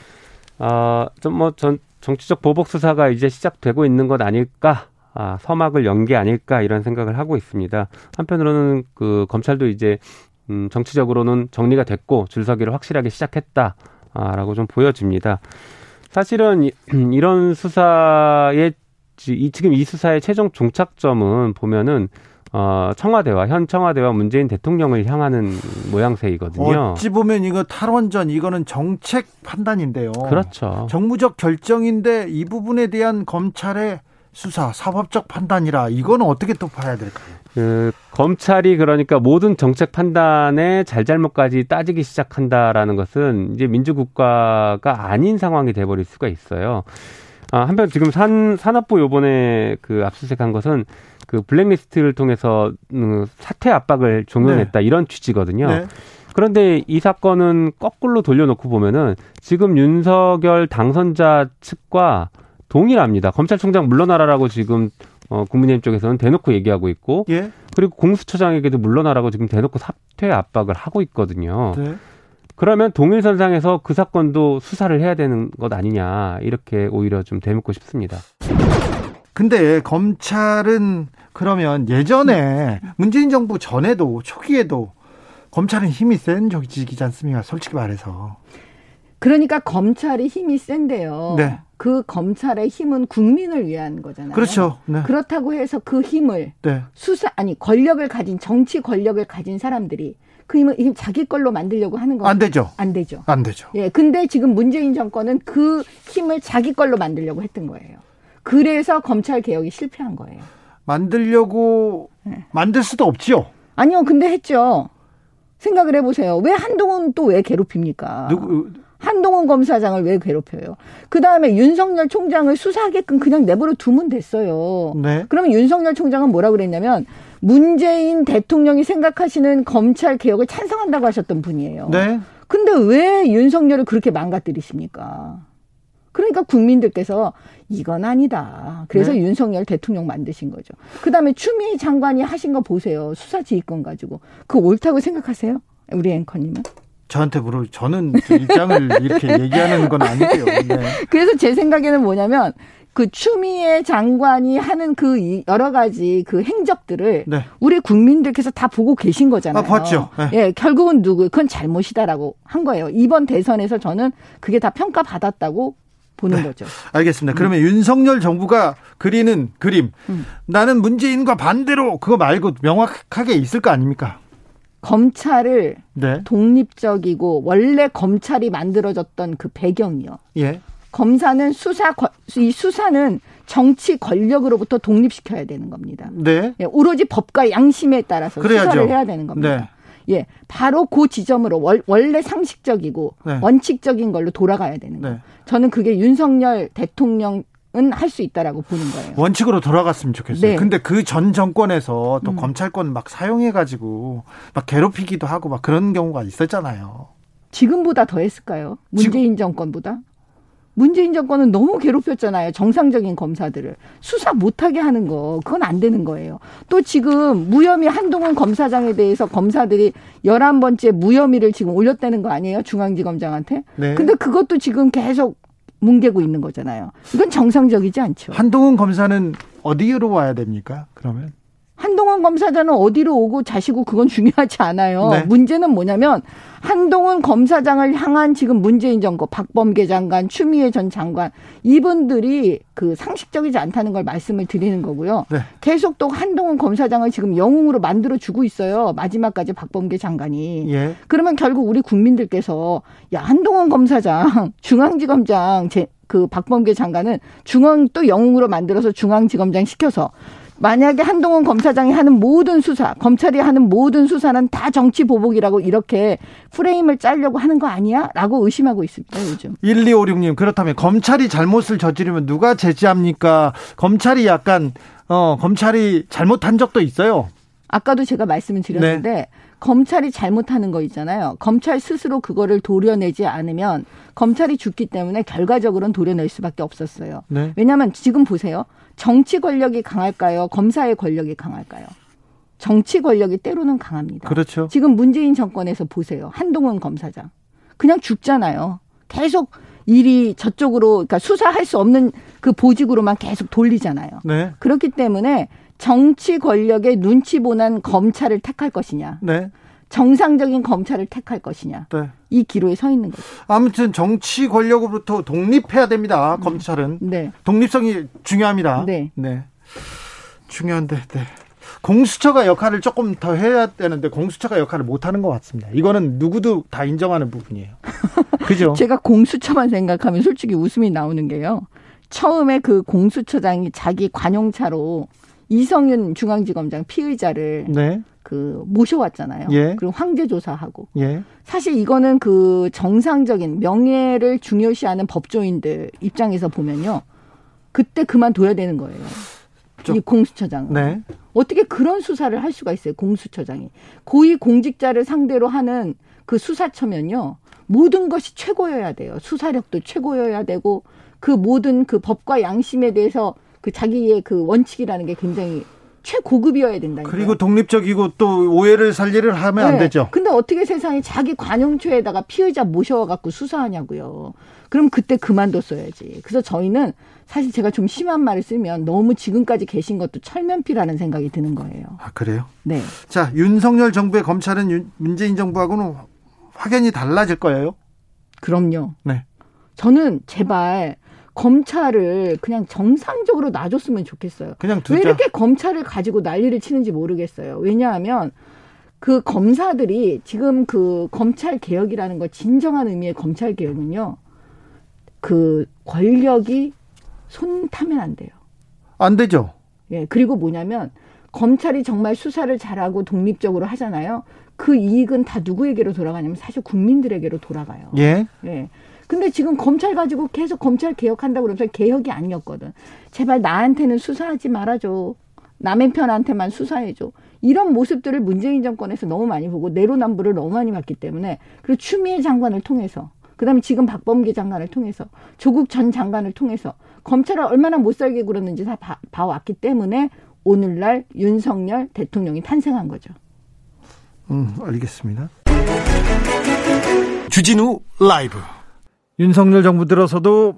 아, 좀 뭐 전 정치적 보복 수사가 이제 시작되고 있는 것 아닐까? 아, 서막을 연 게 아닐까 이런 생각을 하고 있습니다. 한편으로는 그 검찰도 이제 음, 정치적으로는 정리가 됐고 줄서기를 확실하게 시작했다라고 좀 보여집니다. 사실은 이- 이런 수사의 지- 이, 지금 이 수사의 최종 종착점은 보면은 어, 청와대와 현 청와대와 문재인 대통령을 향하는 모양새이거든요. 어찌 보면 이거 탈원전 이거는 정책 판단인데요. 그렇죠. 정무적 결정인데 이 부분에 대한 검찰의 수사, 사법적 판단이라 이거는 어떻게 또 봐야 될까요? 그 검찰이 그러니까 모든 정책 판단의 잘잘못까지 따지기 시작한다라는 것은 이제 민주국가가 아닌 상황이 돼버릴 수가 있어요. 아, 한편 지금 산 산업부 요번에 그 압수수색한 것은 그 블랙리스트를 통해서 음, 사퇴 압박을 종용했다 이런 취지거든요. 네. 그런데 이 사건은 거꾸로 돌려놓고 보면은 지금 윤석열 당선자 측과 동일합니다. 검찰총장 물러나라라고 지금 어, 국민의힘 쪽에서는 대놓고 얘기하고 있고 예. 그리고 공수처장에게도 물러나라고 지금 대놓고 사퇴 압박을 하고 있거든요. 네. 그러면 동일선상에서 그 사건도 수사를 해야 되는 것 아니냐 이렇게 오히려 좀 되묻고 싶습니다. 근데 검찰은 그러면 예전에 문재인 정부 전에도 초기에도 검찰은 힘이 센 적이지 않습니까? 솔직히 말해서. 그러니까 검찰이 힘이 센데요. 네. 그 검찰의 힘은 국민을 위한 거잖아요. 그렇죠. 네. 그렇다고 해서 그 힘을 네. 수사 아니 권력을 가진 정치 권력을 가진 사람들이 그 힘을 힘 자기 걸로 만들려고 하는 건안 되죠. 안 되죠. 안 되죠. 예, 근데 지금 문재인 정권은 그 힘을 자기 걸로 만들려고 했던 거예요. 그래서 검찰 개혁이 실패한 거예요. 만들려고 네. 만들 수도 없지요. 아니요, 근데 했죠. 생각을 해 보세요. 왜 한동훈 또 왜 괴롭힙니까? 누구 한동훈 검사장을 왜 괴롭혀요? 그 다음에 윤석열 총장을 수사하게끔 그냥 내버려 두면 됐어요. 네. 그러면 윤석열 총장은 뭐라 그랬냐면 문재인 대통령이 생각하시는 검찰 개혁을 찬성한다고 하셨던 분이에요. 네. 근데 왜 윤석열을 그렇게 망가뜨리십니까? 그러니까 국민들께서 이건 아니다. 그래서 네. 윤석열 대통령 만드신 거죠. 그 다음에 추미애 장관이 하신 거 보세요. 수사지휘권 가지고. 그거 옳다고 생각하세요? 우리 앵커님은? 저한테 물어 저는 그 입장을 이렇게 얘기하는 건 아니고요. 네. 그래서 제 생각에는 뭐냐면 그 추미애 장관이 하는 그 이- 여러 가지 그 행적들을 네. 우리 국민들께서 다 보고 계신 거잖아요. 아, 봤죠. 네. 예, 결국은 누구 그건 잘못이다라고 한 거예요. 이번 대선에서 저는 그게 다 평가 받았다고 보는 거죠. 알겠습니다. 그러면 윤석열 정부가 그리는 그림 음. 나는 문재인과 반대로 그거 말고 명확하게 있을 거 아닙니까? 검찰을 네. 독립적이고 원래 검찰이 만들어졌던 그 배경이요. 예. 검사는 수사 권- 이 수사는 정치 권력으로부터 독립시켜야 되는 겁니다. 네. 예, 오로지 법과 양심에 따라서 그래야죠. 수사를 해야 되는 겁니다. 네. 예, 바로 그 지점으로 월- 원래 상식적이고 네. 원칙적인 걸로 돌아가야 되는 거예요. 네. 저는 그게 윤석열 대통령 은 할 수 있다라고 보는 거예요. 원칙으로 돌아갔으면 좋겠어요. 네. 근데 그 전 정권에서 또 음. 검찰권 막 사용해 가지고 막 괴롭히기도 하고 막 그런 경우가 있었잖아요. 지금보다 더 했을까요? 문재인 정권보다? 문재인 정권은 너무 괴롭혔잖아요. 정상적인 검사들을. 수사 못하게 하는 거, 그건 안 되는 거예요. 또 지금 무혐의 한동훈 검사장에 대해서 검사들이 11번째 무혐의를 지금 올렸다는 거 아니에요? 중앙지검장한테? 네. 근데 그것도 지금 계속 뭉개고 있는 거잖아요. 이건 정상적이지 않죠. 한동훈 검사는 어디로 와야 됩니까? 그러면 한동훈 검사장은 어디로 오고 자시고 그건 중요하지 않아요. 네. 문제는 뭐냐면 한동훈 검사장을 향한 지금 문재인 정권, 박범계 장관, 추미애 전 장관 이분들이 그 상식적이지 않다는 걸 말씀을 드리는 거고요. 네. 계속 또 한동훈 검사장을 지금 영웅으로 만들어 주고 있어요. 마지막까지 박범계 장관이. 예. 그러면 결국 우리 국민들께서 야 한동훈 검사장, 중앙지검장 제, 그 박범계 장관은 중앙 또 영웅으로 만들어서 중앙지검장 시켜서 만약에 한동훈 검사장이 하는 모든 수사, 검찰이 하는 모든 수사는 다 정치 보복이라고 이렇게 프레임을 짜려고 하는 거 아니야? 라고 의심하고 있습니다, 요즘. 1256님 그렇다면 검찰이 잘못을 저지르면 누가 제지합니까? 검찰이 약간 어 검찰이 잘못한 적도 있어요. 아까도 제가 말씀을 드렸는데 검찰이 잘못하는 거 있잖아요. 검찰 스스로 그거를 도려내지 않으면 검찰이 죽기 때문에 결과적으로는 도려낼 수밖에 없었어요. 네. 왜냐하면 지금 보세요. 정치 권력이 강할까요? 검사의 권력이 강할까요? 정치 권력이 때로는 강합니다. 그렇죠. 지금 문재인 정권에서 보세요. 한동훈 검사장. 그냥 죽잖아요. 계속 일이 저쪽으로, 그러니까 수사할 수 없는 그 보직으로만 계속 돌리잖아요. 네. 그렇기 때문에 정치 권력의 눈치 보는 검찰을 택할 것이냐, 네. 정상적인 검찰을 택할 것이냐, 네. 이 기로에 서 있는 거죠. 아무튼 정치 권력으로부터 독립해야 됩니다. 검찰은 네. 독립성이 중요합니다. 네. 중요한데, 네. 공수처가 역할을 조금 더 해야 되는데 공수처가 역할을 못 하는 것 같습니다. 이거는 누구도 다 인정하는 부분이에요. 그죠? 제가 공수처만 생각하면 솔직히 웃음이 나오는 게요. 처음에 그 공수처장이 자기 관용차로 이성윤 중앙지검장 피의자를 네. 그 모셔왔잖아요. 예. 그리고 황제 조사하고 예. 사실 이거는 그 정상적인 명예를 중요시하는 법조인들 입장에서 보면요. 그때 그만둬야 되는 거예요. 좀- 이 공수처장. 네. 어떻게 그런 수사를 할 수가 있어요, 공수처장이. 고위 공직자를 상대로 하는 그 수사처면요. 모든 것이 최고여야 돼요. 수사력도 최고여야 되고 그 모든 그 법과 양심에 대해서 그 자기의 그 원칙이라는 게 굉장히 최고급이어야 된다니까. 그리고 독립적이고 또 오해를 살리를 하면 안 되죠. 근데 어떻게 세상에 자기 관용초에다가 피의자 모셔갖고 수사하냐고요. 그럼 그때 그만뒀어야지. 그래서 저희는 사실 제가 좀 심한 말을 쓰면 너무 지금까지 계신 것도 철면피라는 생각이 드는 거예요. 아, 그래요? 네. 자, 윤석열 정부의 검찰은 윤- 문재인 정부하고는 확연히 달라질 거예요. 그럼요. 네. 저는 제발 검찰을 그냥 정상적으로 놔줬으면 좋겠어요. 그냥 왜 두자. 이렇게 검찰을 가지고 난리를 치는지 모르겠어요. 왜냐하면 그 검사들이 지금 그 검찰 개혁이라는 거 진정한 의미의 검찰 개혁은요. 그 권력이 손 타면 안 돼요. 안 되죠. 예, 그리고 뭐냐면 검찰이 정말 수사를 잘하고 독립적으로 하잖아요. 그 이익은 다 누구에게로 돌아가냐면 사실 국민들에게로 돌아가요. 예. 예. 근데 지금 검찰 가지고 계속 검찰 개혁한다고 그러면서 개혁이 아니었거든. 제발 나한테는 수사하지 말아줘. 남의 편한테만 수사해줘. 이런 모습들을 문재인 정권에서 너무 많이 보고 내로남불을 너무 많이 봤기 때문에 그리고 추미애 장관을 통해서 그다음에 지금 박범계 장관을 통해서 조국 전 장관을 통해서 검찰을 얼마나 못 살게 굴었는지 다 봐, 봐왔기 때문에 오늘날 윤석열 대통령이 탄생한 거죠. 음, 알겠습니다. 주진우 라이브. 윤석열 정부 들어서도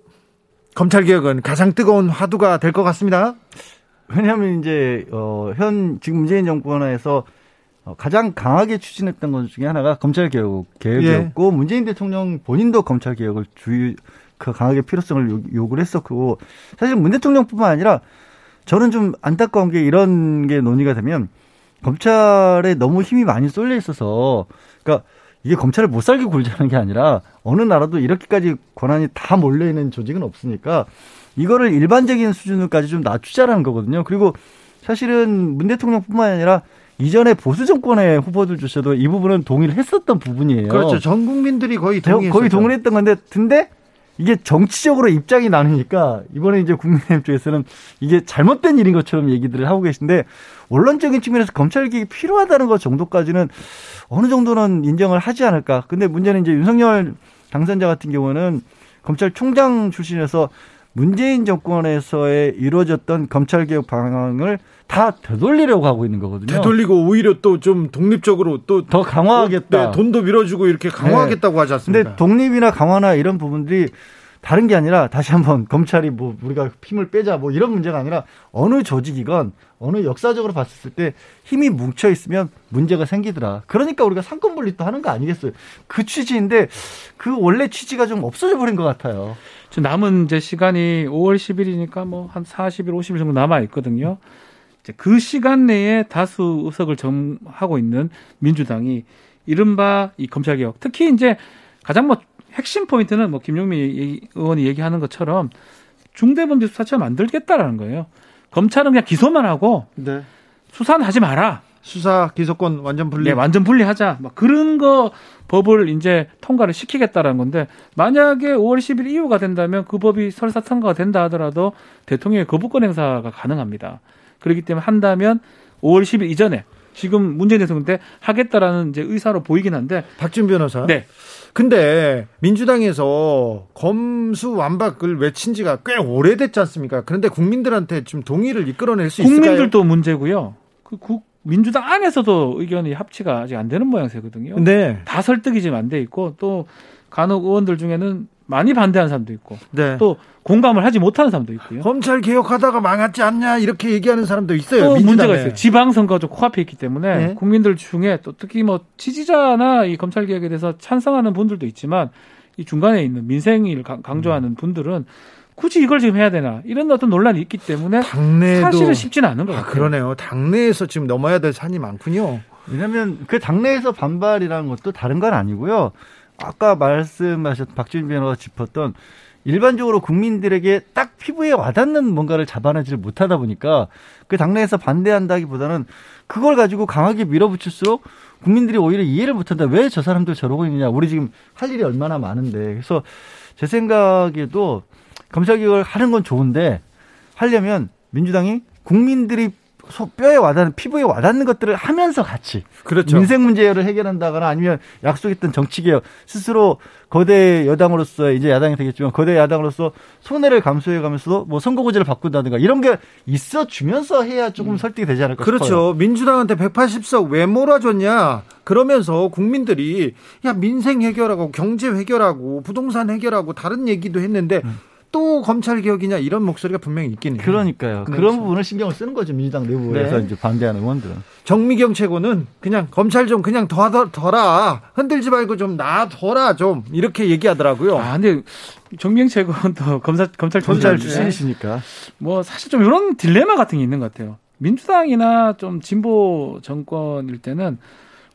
검찰 개혁은 가장 뜨거운 화두가 될 것 같습니다. 왜냐하면 이제 어, 현 지금 문재인 정권에서 어, 가장 강하게 추진했던 것 중에 하나가 검찰 개혁 개혁이었고 문재인 대통령 본인도 검찰 개혁을 주의 그 강하게 필요성을 요- 요구를 했었고 사실 문 대통령뿐만 아니라 저는 좀 안타까운 게 이런 게 논의가 되면 검찰에 너무 힘이 많이 쏠려 있어서 그러니까 이게 검찰을 못 살게 굴자는 게 아니라 어느 나라도 이렇게까지 권한이 다 몰려 있는 조직은 없으니까 이거를 일반적인 수준으로까지 좀 낮추자라는 거거든요. 그리고 사실은 문 대통령뿐만 아니라 이전에 보수 정권의 후보들조차도 이 부분은 동의를 했었던 부분이에요. 그렇죠. 전 국민들이 거의 대- 동의했었죠. 거의 동의를 했던 건데, 근데 이게 정치적으로 입장이 나누니까 이번에 이제 국민의힘 쪽에서는 이게 잘못된 일인 것처럼 얘기들을 하고 계신데 원론적인 측면에서 검찰 개혁이 필요하다는 것 정도까지는 어느 정도는 인정을 하지 않을까. 근데 문제는 이제 윤석열 당선자 같은 경우는 검찰총장 출신에서 문재인 정권에서의 이루어졌던 검찰 개혁 방향을 다 되돌리려고 하고 있는 거거든요. 되돌리고 오히려 또 좀 독립적으로 또 더 강화하겠다. 네, 돈도 밀어주고 이렇게 강화하겠다고 하지 않습니까? 근데 독립이나 강화나 이런 부분들이 다른 게 아니라 다시 한번 검찰이 뭐 우리가 힘을 빼자 뭐 이런 문제가 아니라 어느 조직이건 어느 역사적으로 봤을 때 힘이 뭉쳐 있으면 문제가 생기더라. 그러니까 우리가 상권 분립도 하는 거 아니겠어요? 그 취지인데 그 원래 취지가 좀 없어져 버린 것 같아요. 남은 이제 시간이 5월 10일이니까 뭐 한 40일, 50일 정도 남아 있거든요. 이제 그 시간 내에 다수 의석을 점하고 있는 민주당이 이른바 이 검찰 개혁, 특히 이제 가장 뭐 핵심 포인트는 뭐 김용민 의원이 얘기하는 것처럼 중대범죄 수사처를 만들겠다라는 거예요. 검찰은 그냥 기소만 하고 네. 수사는 하지 마라. 수사 기소권 완전 분리. 네, 완전 분리하자. 막 그런 거 법을 이제 통과를 시키겠다라는 건데 만약에 5월 10일 이후가 된다면 그 법이 설사 통과가 된다 하더라도 대통령의 거부권 행사가 가능합니다. 그렇기 때문에 한다면 5월 10일 이전에 지금 문재인 대통령 때 하겠다라는 이제 의사로 보이긴 한데 박준 변호사. 네. 근데 민주당에서 검수 완박을 외친 지가 꽤 오래됐지 않습니까? 그런데 국민들한테 좀 동의를 이끌어낼 수 있을까요? 국민들도 문제고요. 그 국- 민주당 안에서도 의견이 합치가 아직 안 되는 모양새거든요. 네. 다 설득이 지금 안 돼 있고 또 간혹 의원들 중에는 많이 반대하는 사람도 있고 네. 또 공감을 하지 못하는 사람도 있고요. 검찰 개혁하다가 망하지 않냐 이렇게 얘기하는 사람도 있어요. 또 민주당에. 문제가 있어요. 지방선거가 좀 코앞에 있기 때문에 네. 국민들 중에 또 특히 뭐 지지자나 이 검찰 개혁에 대해서 찬성하는 분들도 있지만 이 중간에 있는 민생을 강- 음. 강조하는 분들은 굳이 이걸 지금 해야 되나 이런 어떤 논란이 있기 때문에 당내도 사실은 쉽지는 않은 거예요. 아, 그러네요. 당내에서 지금 넘어야 될 산이 많군요. 왜냐하면 그 당내에서 반발이라는 것도 다른 건 아니고요. 아까 말씀하셨 박준 변호가 짚었던 일반적으로 국민들에게 딱 피부에 와닿는 뭔가를 잡아내지를 못하다 보니까 그 당내에서 반대한다기보다는 그걸 가지고 강하게 밀어붙일수록 국민들이 오히려 이해를 못한다. 왜 저 사람들 저러고 있느냐. 우리 지금 할 일이 얼마나 많은데. 그래서 제 생각에도 검찰개혁을 하는 건 좋은데 하려면 민주당이 국민들이 소 뼈에 와닿는 피부에 와닿는 것들을 하면서 같이 그렇죠. 민생 문제를 해결한다거나 아니면 약속했던 정치 개혁 스스로 거대 여당으로서 이제 야당이 되겠지만 거대 야당으로서 손해를 감수해 가면서도 뭐 선거구제를 바꾼다든가 이런 게 있어 주면서 해야 조금 설득이 되지 않을까 싶어요. 그렇죠. 민주당한테 180석 왜 몰아줬냐? 그러면서 국민들이 야 민생 해결하고 경제 해결하고 부동산 해결하고 다른 얘기도 했는데 또 검찰 개혁이냐 이런 목소리가 분명히 있긴 해요. 그러니까요. 네, 그런 그렇죠. 부분을 신경을 쓰는 거죠 민주당 내부에서 네. 이제 반대하는 의원들은. 정미경 최고는 그냥 검찰 좀 그냥 더 둬라 흔들지 말고 좀 놔둬라 좀 이렇게 얘기하더라고요. 아, 근데 정명 최고는 또 검사 검찰 검찰 출신이시니까. 뭐 사실 좀 이런 딜레마 같은 게 있는 것 같아요. 민주당이나 좀 진보 정권일 때는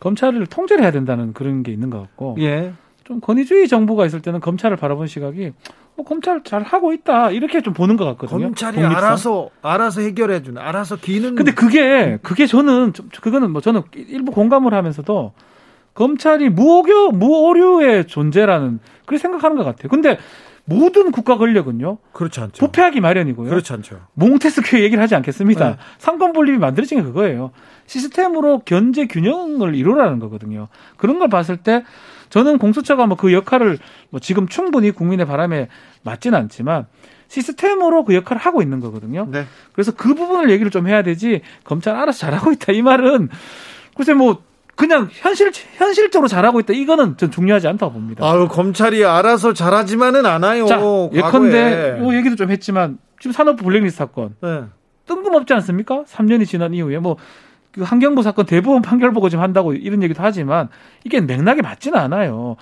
검찰을 통제를 해야 된다는 그런 게 있는 것 같고 예. 좀 권위주의 정부가 있을 때는 검찰을 바라본 시각이 뭐 검찰 잘 하고 있다 이렇게 좀 보는 것 같거든요. 검찰이 독립성. 알아서 알아서 해결해 주는 알아서 기는 근데 그게 그게 저는 좀 그거는 뭐 저는 일부 공감을 하면서도 검찰이 무오교 무오류의 존재라는 그렇게 생각하는 것 같아요. 근데 모든 국가 권력은요 그렇지 않죠. 부패하기 마련이고요. 그렇지 않죠. 몽테스큐의 얘기를 하지 않겠습니다. 네. 상권 분립이 만들어진 게 그거예요. 시스템으로 견제 균형을 이루라는 거거든요. 그런 걸 봤을 때 저는 공수처가 뭐 그 역할을 뭐 지금 충분히 국민의 바람에 맞지는 않지만 시스템으로 그 역할을 하고 있는 거거든요. 네. 그래서 그 부분을 얘기를 좀 해야 되지 검찰 알아서 잘하고 있다 이 말은 글쎄 뭐 그냥 현실 현실적으로 잘하고 있다 이거는 전 중요하지 않다고 봅니다. 아유 검찰이 알아서 잘하지만은 않아요. 자. 예컨대 요 얘기도 좀 했지만 지금 산업부 블랙리스트 사건 네. 뜬금없지 않습니까? 3년이 지난 이후에 뭐, 그 환경부 사건 대부분 판결 보고 지금 한다고 이런 얘기도 하지만 이게 맥락이 맞지는 않아요.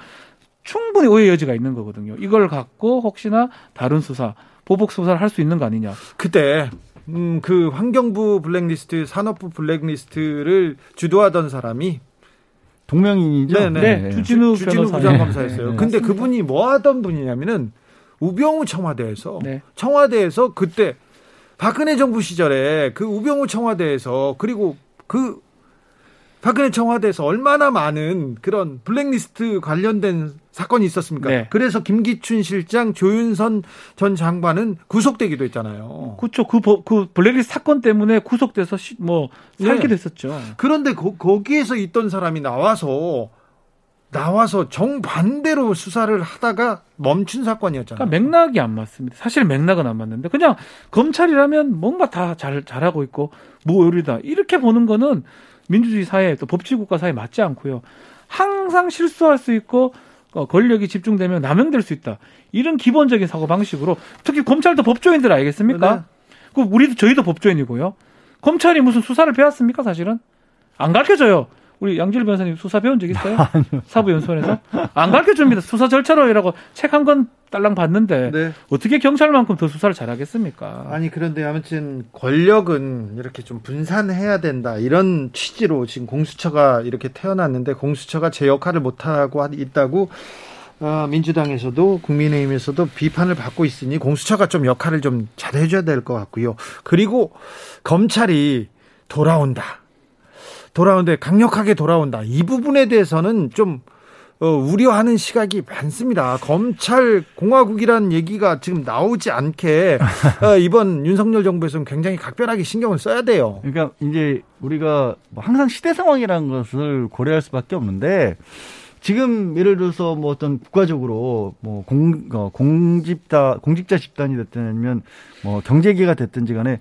충분히 오해 여지가 있는 거거든요. 이걸 갖고 혹시나 다른 수사, 보복 수사를 할 수 있는 거 아니냐. 그때 음, 그 환경부 블랙리스트, 산업부 블랙리스트를 주도하던 사람이 동명이인이죠. 네네. 네, 주진우 주진우 변호사. 부장검사였어요. 네, 네. 근데 그분이 뭐 하던 분이냐면은 우병우 청와대에서 네. 청와대에서 그때 박근혜 정부 시절에 그 우병우 청와대에서 그리고 그 박근혜 청와대에서 얼마나 많은 그런 블랙리스트 관련된 사건이 있었습니까? 네. 그래서 김기춘 실장, 조윤선 전 장관은 구속되기도 했잖아요. 그렇죠. 그, 버- 그 블랙리스트 사건 때문에 구속돼서 시- 뭐 살게 네. 됐었죠. 그런데 거, 거기에서 있던 사람이 나와서 나와서 정반대로 수사를 하다가 멈춘 사건이었잖아요. 그러니까 맥락이 안 맞습니다. 사실 맥락은 안 맞는데 그냥 검찰이라면 뭔가 다 잘 잘하고 있고 무오류다 이렇게 보는 거는 민주주의 사회 또 법치국가 사회에 맞지 않고요. 항상 실수할 수 있고 어, 권력이 집중되면 남용될 수 있다. 이런 기본적인 사고 방식으로 특히 검찰도 법조인들 알겠습니까? 네. 그 우리도 저희도 법조인이고요. 검찰이 무슨 수사를 배웠습니까? 사실은 안 가르쳐줘요. 우리 양질 변호사님 수사 배운 적 있어요? 사부 연수원에서 안 가르쳐 줍니다. 수사 절차로 이라고 책 한 권 딸랑 봤는데 네. 어떻게 경찰만큼 더 수사를 잘하겠습니까? 아니 그런데 아무튼 권력은 이렇게 좀 분산해야 된다 이런 취지로 지금 공수처가 이렇게 태어났는데 공수처가 제 역할을 못 하고 있다고 어, 민주당에서도 국민의힘에서도 비판을 받고 있으니 공수처가 좀 역할을 좀 잘해줘야 될 것 같고요. 그리고 검찰이 돌아온다. 돌아오는데 강력하게 돌아온다. 이 부분에 대해서는 좀 어, 우려하는 시각이 많습니다. 검찰 공화국이라는 얘기가 지금 나오지 않게 어, 이번 윤석열 정부에서는 굉장히 각별하게 신경을 써야 돼요. 그러니까 이제 우리가 뭐 항상 시대 상황이라는 것을 고려할 수밖에 없는데 지금 예를 들어서 뭐 어떤 국가적으로 뭐 공, 어, 공집다, 공직자 집단이 됐든 아니면 뭐 경제계가 됐든지 간에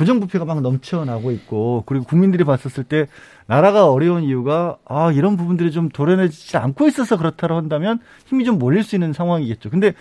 부정부패가 막 넘쳐나고 있고 그리고 국민들이 봤었을 때 나라가 어려운 이유가 아 이런 부분들이 좀 도려내지 않고 있어서 그렇다고 한다면 힘이 좀 몰릴 수 있는 상황이겠죠. 근데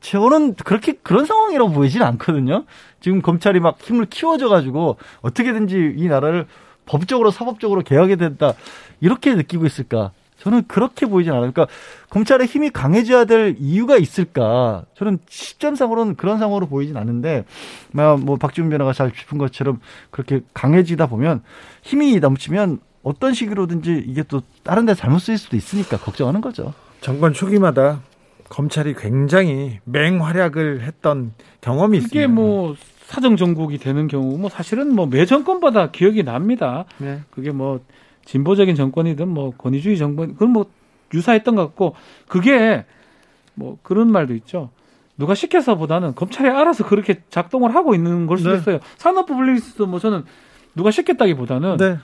저는 그렇게 그런 상황이라고 보이지는 않거든요. 지금 검찰이 막 힘을 키워줘 가지고 어떻게든지 이 나라를 법적으로 사법적으로 개혁해야 된다 이렇게 느끼고 있을까? 저는 그렇게 보이진 않아요. 그러니까 검찰의 힘이 강해져야 될 이유가 있을까? 저는 시점상으로는 그런 상황으로 보이진 않는데, 뭐, 뭐 박지훈 변호가 잘 짚은 것처럼 그렇게 강해지다 보면 힘이 넘치면 어떤 식으로든지 이게 또 다른 데 잘못 쓰일 수도 있으니까 걱정하는 거죠. 정권 초기마다 검찰이 굉장히 맹활약을 했던 경험이 있습니다. 이게 뭐 사정 정국이 되는 경우 뭐 사실은 뭐 매 정권마다 기억이 납니다. 네. 그게 뭐 진보적인 정권이든 뭐 권위주의 정권 그건 뭐 유사했던 것 같고 그게 뭐 그런 말도 있죠. 누가 시켜서보다는 검찰이 알아서 그렇게 작동을 하고 있는 걸 수도 네. 있어요. 산업부 블랙리스트 뭐 저는 누가 시켰다기보다는 네.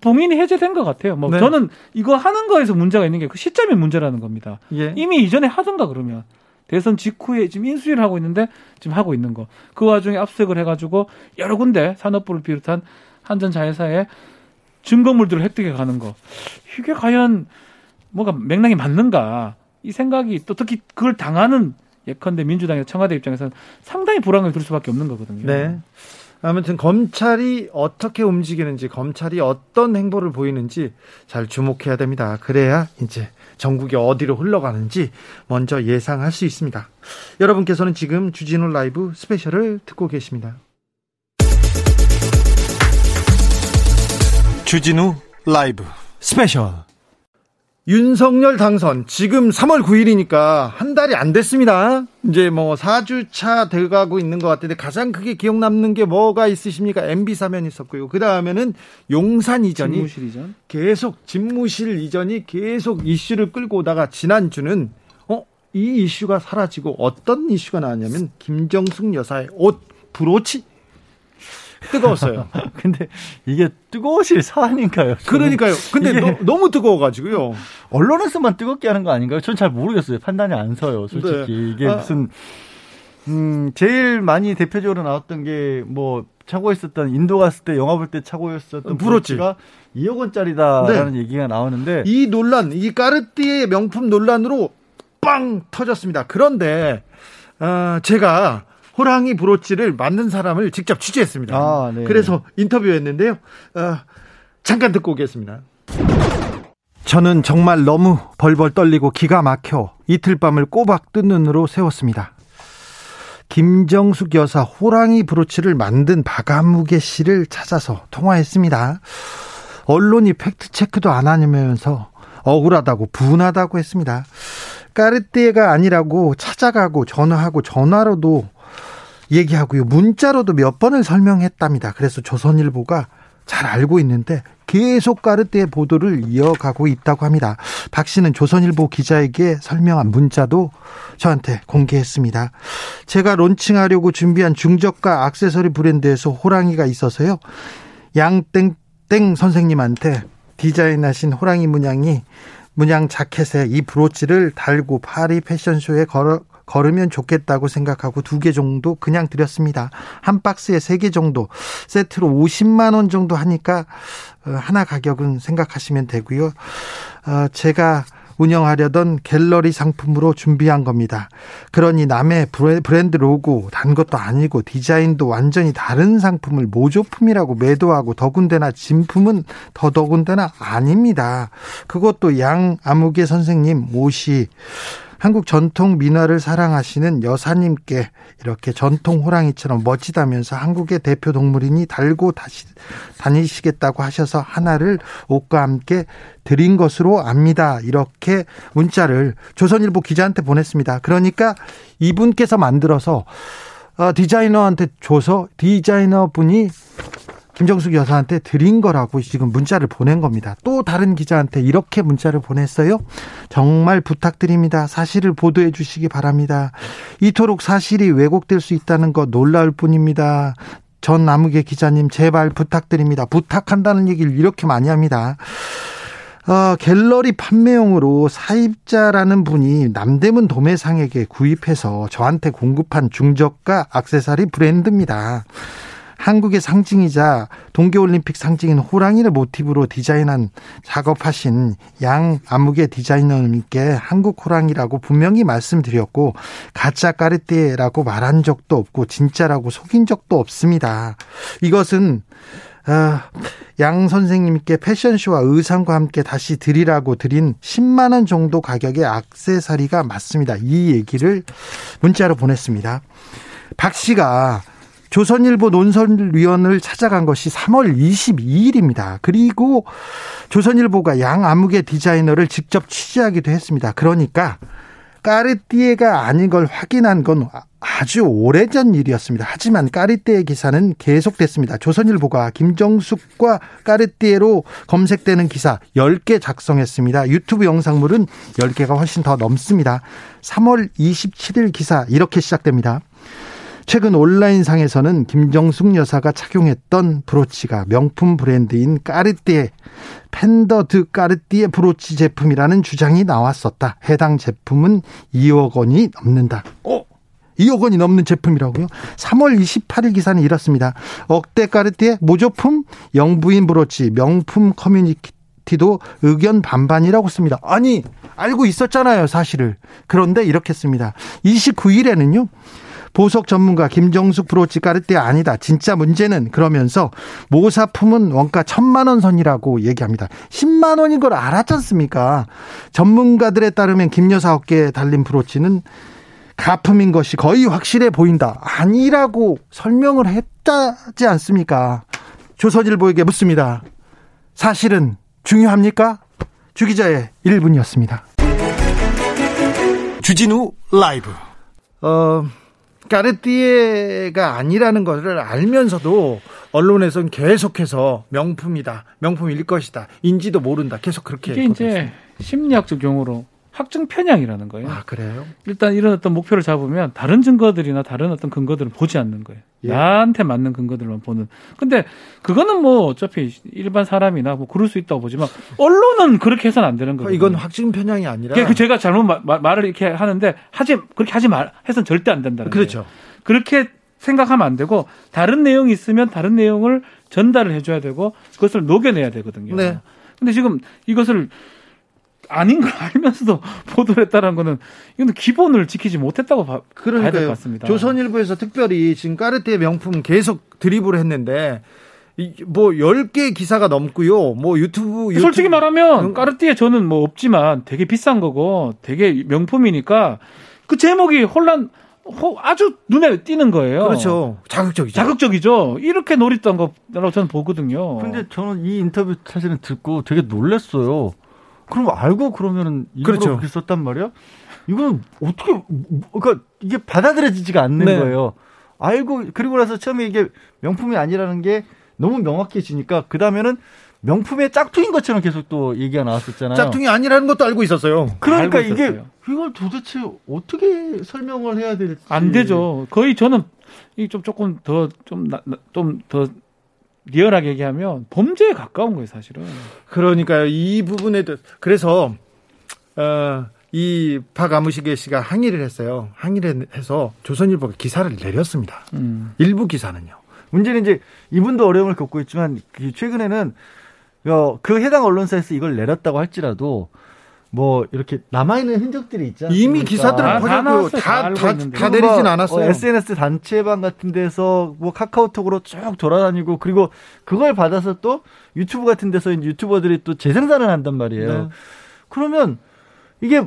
봉인이 해제된 것 같아요. 뭐 네. 저는 이거 하는 거에서 문제가 있는 게 그 시점이 문제라는 겁니다. 예. 이미 이전에 하던가 그러면 대선 직후에 지금 인수위를 하고 있는데 지금 하고 있는 거. 그 와중에 압수색을 해가지고 여러 군데 산업부를 비롯한 한전 자회사에 증거물들을 획득해 가는 거. 이게 과연 뭐가 맥락이 맞는가? 이 생각이 또 특히 그걸 당하는 예컨대 민주당의 청와대 입장에서는 상당히 불안을 들 수밖에 없는 거거든요. 네. 아무튼 검찰이 어떻게 움직이는지 검찰이 어떤 행보를 보이는지 잘 주목해야 됩니다. 그래야 이제 전국이 어디로 흘러가는지 먼저 예상할 수 있습니다. 여러분께서는 지금 주진우 라이브 스페셜을 듣고 계십니다. 주진우 라이브 스페셜 윤석열 당선 지금 3월 9일이니까 한 달이 안 됐습니다. 이제 뭐 4주차 돼가고 있는 것 같은데 가장 크게 기억 남는 게 뭐가 있으십니까? MB 사면 있었고요. 그 다음에는 용산 이전이 집무실 이전. 계속 집무실 이전이 계속 이슈를 끌고 오다가 지난주는 어? 이 이슈가 사라지고 어떤 이슈가 나왔냐면 김정숙 여사의 옷 브로치 뜨거웠어요. 근데 이게 뜨거우실 사안인가요? 그러니까요. 근데 너, 너무 뜨거워가지고요. 언론에서만 뜨겁게 하는 거 아닌가요? 전 잘 모르겠어요. 판단이 안 서요, 솔직히. 네. 이게 아. 무슨, 음, 제일 많이 대표적으로 나왔던 게, 뭐, 차고 있었던, 인도 갔을 때 영화 볼 때 차고 있었던 브로치. 브로치가 2억 원짜리다라는 얘기가 나오는데, 이 논란, 이 까르띠에 명품 논란으로 빵 터졌습니다. 그런데 어, 제가 호랑이 브로치를 만든 사람을 직접 취재했습니다. 아, 네. 그래서 인터뷰했는데요. 어, 잠깐 듣고 오겠습니다. 저는 정말 너무 벌벌 떨리고 기가 막혀 이틀 밤을 꼬박 뜬 눈으로 세웠습니다. 김정숙 여사 호랑이 브로치를 만든 박아무개 씨를 찾아서 통화했습니다. 언론이 팩트 체크도 안 하면서 억울하다고 분하다고 했습니다. 까르띠에가 아니라고 찾아가고 전화하고 전화로도 얘기하고요. 문자로도 몇 번을 설명했답니다. 그래서 조선일보가 잘 알고 있는데 계속 까르띠에 보도를 이어가고 있다고 합니다. 박 씨는 조선일보 기자에게 설명한 문자도 저한테 공개했습니다. 제가 론칭하려고 준비한 중저가 액세서리 브랜드에서 호랑이가 있어서요. 양땡땡 선생님한테 디자인하신 호랑이 문양이 문양 자켓에 이 브로치를 달고 파리 패션쇼에 걸어 걸으면 좋겠다고 생각하고 두 개 정도 그냥 드렸습니다. 한 박스에 세 개 정도 세트로 50만 원 정도 하니까 어, 하나 가격은 생각하시면 되고요. 어, 제가 운영하려던 갤러리 상품으로 준비한 겁니다. 그러니 남의 브랜드 로고 단 것도 아니고 디자인도 완전히 다른 상품을 모조품이라고 매도하고 더군다나 진품은 더더군다나 아닙니다. 그것도 양 아무개 선생님 옷이 한국 전통 민화를 사랑하시는 여사님께 이렇게 전통 호랑이처럼 멋지다면서 한국의 대표 동물이니 달고 다시 다니시겠다고 하셔서 하나를 옷과 함께 드린 것으로 압니다. 이렇게 문자를 조선일보 기자한테 보냈습니다. 그러니까 이분께서 만들어서 어, 디자이너한테 줘서 디자이너 분이 김정숙 여사한테 드린 거라고 지금 문자를 보낸 겁니다. 또 다른 기자한테 이렇게 문자를 보냈어요. 정말 부탁드립니다. 사실을 보도해 주시기 바랍니다. 이토록 사실이 왜곡될 수 있다는 거 놀라울 뿐입니다. 전 나무계 기자님 제발 부탁드립니다. 부탁한다는 얘기를 이렇게 많이 합니다. 어, 갤러리 판매용으로 사입자라는 분이 남대문 도매상에게 구입해서 저한테 공급한 중저가 액세서리 브랜드입니다. 한국의 상징이자 동계올림픽 상징인 호랑이를 모티브로 디자인한 작업하신 양 암흑의 디자이너님께 한국 호랑이라고 분명히 말씀드렸고 가짜 까르띠에라고 말한 적도 없고 진짜라고 속인 적도 없습니다. 이것은 아, 양 선생님께 패션쇼와 의상과 함께 다시 드리라고 드린 10만 원 정도 가격의 액세서리가 맞습니다. 이 얘기를 문자로 보냈습니다. 박 씨가 조선일보 논설위원을 찾아간 것이 3월 22일입니다. 그리고 조선일보가 양 암흑의 디자이너를 직접 취재하기도 했습니다. 그러니까 까르띠에가 아닌 걸 확인한 건 아주 오래전 일이었습니다. 하지만 까르띠에 기사는 계속됐습니다. 조선일보가 김정숙과 까르띠에로 검색되는 기사 10개 작성했습니다. 유튜브 영상물은 10개가 훨씬 더 넘습니다. 3월 27일 기사 이렇게 시작됩니다. 최근 온라인상에서는 김정숙 여사가 착용했던 브로치가 명품 브랜드인 까르띠에 펜더 드 까르띠에 브로치 제품이라는 주장이 나왔었다. 해당 제품은 2억 원이 넘는다. 어? 2억 원이 넘는 제품이라고요? 3월 28일 기사는 이렇습니다. 억대 까르띠에 모조품 영부인 브로치 명품 커뮤니티 도 의견 반반이라고 씁니다. 아니 알고 있었잖아요 사실을. 그런데 이렇게 씁니다. 29일에는요. 보석 전문가 김정숙 브로치 까르띠에 아니다. 진짜 문제는 그러면서 모사품은 원가 천만 원 선이라고 얘기합니다. 10만 원인 걸 알았지 않습니까? 전문가들에 따르면 김 여사 어깨에 달린 브로치는 가품인 것이 거의 확실해 보인다. 아니라고 설명을 했다지 않습니까? 조선일보에게 묻습니다. 사실은 중요합니까? 주기자의 1분이었습니다. 주진우 라이브. 어, 까르띠에가 아니라는 것을 알면서도 언론에선 계속해서 명품이다, 명품일 것이다, 인지도 모른다, 계속 그렇게 이게 이제 심리학적 용어로 확증 편향이라는 거예요. 아 그래요? 일단 이런 어떤 목표를 잡으면 다른 증거들이나 다른 어떤 근거들을 보지 않는 거예요. 예. 나한테 맞는 근거들만 보는. 근데 그거는 뭐 어차피 일반 사람이나 뭐 그럴 수 있다고 보지만 언론은 그렇게 해서는 안 되는 거예요. 이건 확증 편향이 아니라 그 제가 잘못 마- 마- 말을 이렇게 하는데 하지 그렇게 하지 말 해서는 절대 안 된다는 거예요. 그렇죠. 그렇게 생각하면 안 되고 다른 내용이 있으면 다른 내용을 전달을 해줘야 되고 그것을 녹여내야 되거든요. 네. 근데 지금 이것을 아닌 걸 알면서도 보도를 했다는 거는 이건 기본을 지키지 못했다고 봐, 봐야 될것 그러니까요. 같습니다. 조선일보에서 특별히 지금 까르띠에 명품 계속 드립을 했는데 이- 뭐 10개 기사가 넘고요. 뭐 유튜브 솔직히 유튜브- 말하면 음. 까르띠에 저는 뭐 없지만 되게 비싼 거고 되게 명품이니까 그 제목이 혼란 호- 아주 눈에 띄는 거예요. 그렇죠. 자극적이죠. 자극적이죠. 이렇게 노렸던 거라고 저는 보거든요. 근데 저는 이 인터뷰 사실은 듣고 되게 놀랐어요. 그럼 알고 그러면은 일부러 그렇죠. 그렇게 썼단 말이야? 이건 어떻게 그러니까 이게 받아들여지지가 않는 네. 거예요. 알고 그리고 나서 처음에 이게 명품이 아니라는 게 너무 명확해지니까 그 다음에는 명품의 짝퉁인 것처럼 계속 또 얘기가 나왔었잖아요. 짝퉁이 아니라는 것도 알고 있었어요. 그러니까 알고 이게 있었어요. 이걸 도대체 어떻게 설명을 해야 될지 안 되죠. 거의 저는 이 좀 조금 더 좀 좀더 리얼하게 얘기하면 범죄에 가까운 거예요, 사실은. 그러니까요. 이 부분에 도 그래서 어, 이 박아무시게 씨가 항의를 했어요. 항의를 해서 조선일보가 기사를 내렸습니다. 음. 일부 기사는요. 문제는 이제 이분도 어려움을 겪고 있지만 그 최근에는 어, 그 해당 언론사에서 이걸 내렸다고 할지라도 뭐 이렇게 남아있는 흔적들이 않습니까? 이미 기사들을 아, 다 퍼졌고요. 나왔어요. 다 내리진 그리고 않았어요. 어, SNS 단체방 같은 데서 뭐 카카오톡으로 쭉 돌아다니고 그리고 그걸 받아서 또 유튜브 같은 데서 이제 유튜버들이 또 재생산을 한단 말이에요. 네. 그러면 이게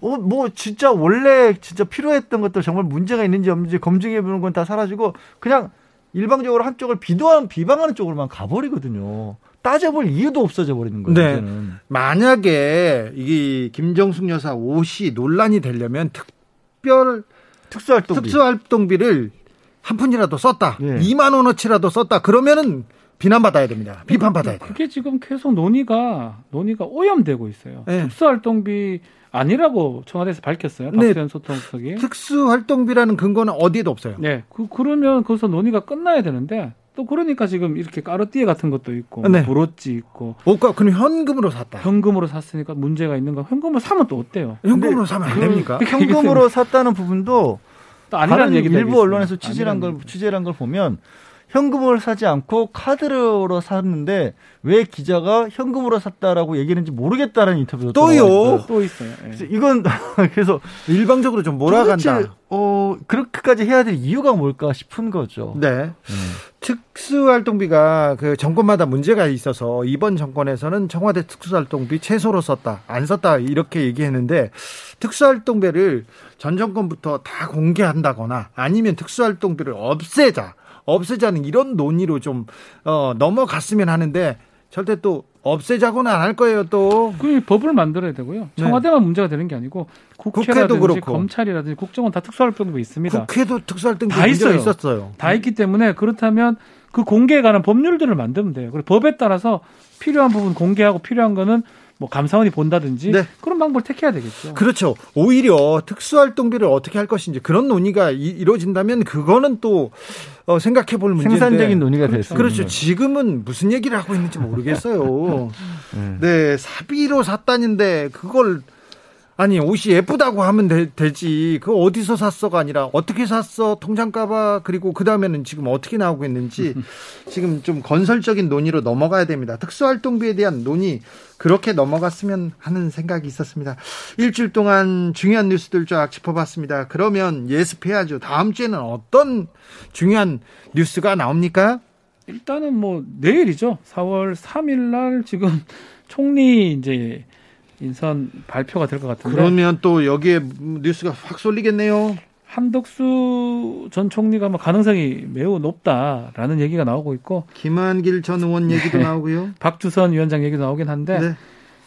어, 뭐 진짜 원래 진짜 필요했던 것들 정말 문제가 있는지 없는지 검증해 보는 건 다 사라지고 그냥 일방적으로 한쪽을 비도한 비방하는 쪽으로만 가버리거든요. 따져볼 이유도 없어져 버리는 거예요. 네. 이제는. 만약에 이 김정숙 여사 옷이 논란이 되려면 특별 특수활동 특수활동비를 한 푼이라도 썼다. 예. 2만 원어치라도 썼다. 그러면은 비난받아야 됩니다. 비판받아야 돼요. 그게 지금 계속 논의가 논의가 오염되고 있어요. 네. 특수활동비 아니라고 청와대에서 밝혔어요. 네. 박수현 소통수석이. 특수활동비라는 근거는 어디에도 없어요. 네. 그, 그러면 거기서 논의가 끝나야 되는데 또 그러니까 지금 이렇게 까르띠에 같은 것도 있고 네. 브로치 있고 옷가 그럼 현금으로 샀다. 현금으로 샀으니까 문제가 있는 거. 현금으로 사면 또 어때요? 현금으로 사면 안 됩니까? 현금으로 샀다는 부분도 또 아니라는 다른 얘기도 일부. 언론에서 취재한 걸 취재한 걸 보면 현금을 사지 않고 카드로 샀는데 왜 기자가 현금으로 샀다라고 얘기했는지 모르겠다는 인터뷰도 또요? 또 있어요. 예. 그래서 이건 그래서 일방적으로 좀 몰아간다. 도대체, 어 그렇게까지 해야 될 이유가 뭘까 싶은 거죠. 네. 특수활동비가 그 정권마다 문제가 있어서 이번 정권에서는 청와대 특수활동비 최소로 썼다, 안 썼다 이렇게 얘기했는데 특수활동비를 전 정권부터 다 공개한다거나 아니면 특수활동비를 없애자, 없애자는 이런 논의로 좀 어, 넘어갔으면 하는데 절대 또 없애자고는 안 할 거예요 또. 그 법을 만들어야 되고요. 청와대만 문제가 되는 게 아니고 국회도 국회라든지 그렇고. 검찰이라든지 국정원 다 특수활동비 있습니다. 국회도 특수활동비 다 있어요. 있었어요. 다 있기 때문에 그렇다면 그 공개에 관한 법률들을 만들면 돼요. 그리고 법에 따라서 필요한 부분 공개하고 필요한 거는 뭐 감사원이 본다든지 네. 그런 방법을 택해야 되겠죠. 그렇죠. 오히려 특수활동비를 어떻게 할 것인지 그런 논의가 이, 루어진다면 그거는 또 어, 생각해 볼 문제인데. 생산적인 논의가 될수 있는 그렇죠. 지금은 무슨 얘기를 하고 있는지 모르겠어요. 네. 네, 사비로 샀다는데 그걸 아니 옷이 예쁘다고 하면 되, 지. 그거 어디서 샀어가 아니라 어떻게 샀어? 통장 가봐 그리고 그 다음에는 지금 어떻게 나오고 있는지 지금 좀 건설적인 논의로 넘어가야 됩니다. 특수활동비에 대한 논의 그렇게 넘어갔으면 하는 생각이 있었습니다. 일주일 동안 중요한 뉴스들 쫙 짚어봤습니다. 그러면 예습해야죠. 다음 주에는 어떤 중요한 뉴스가 나옵니까? 일단은 뭐 내일이죠. 4월 3일 날 지금 총리 이제 인선 발표가 될 것 같은데 그러면 또 여기에 뉴스가 확 쏠리겠네요 한덕수 전 총리가 뭐 가능성이 매우 높다라는 얘기가 나오고 있고 김한길 전 의원 얘기도 네. 나오고요 박주선 위원장 얘기도 나오긴 한데 네.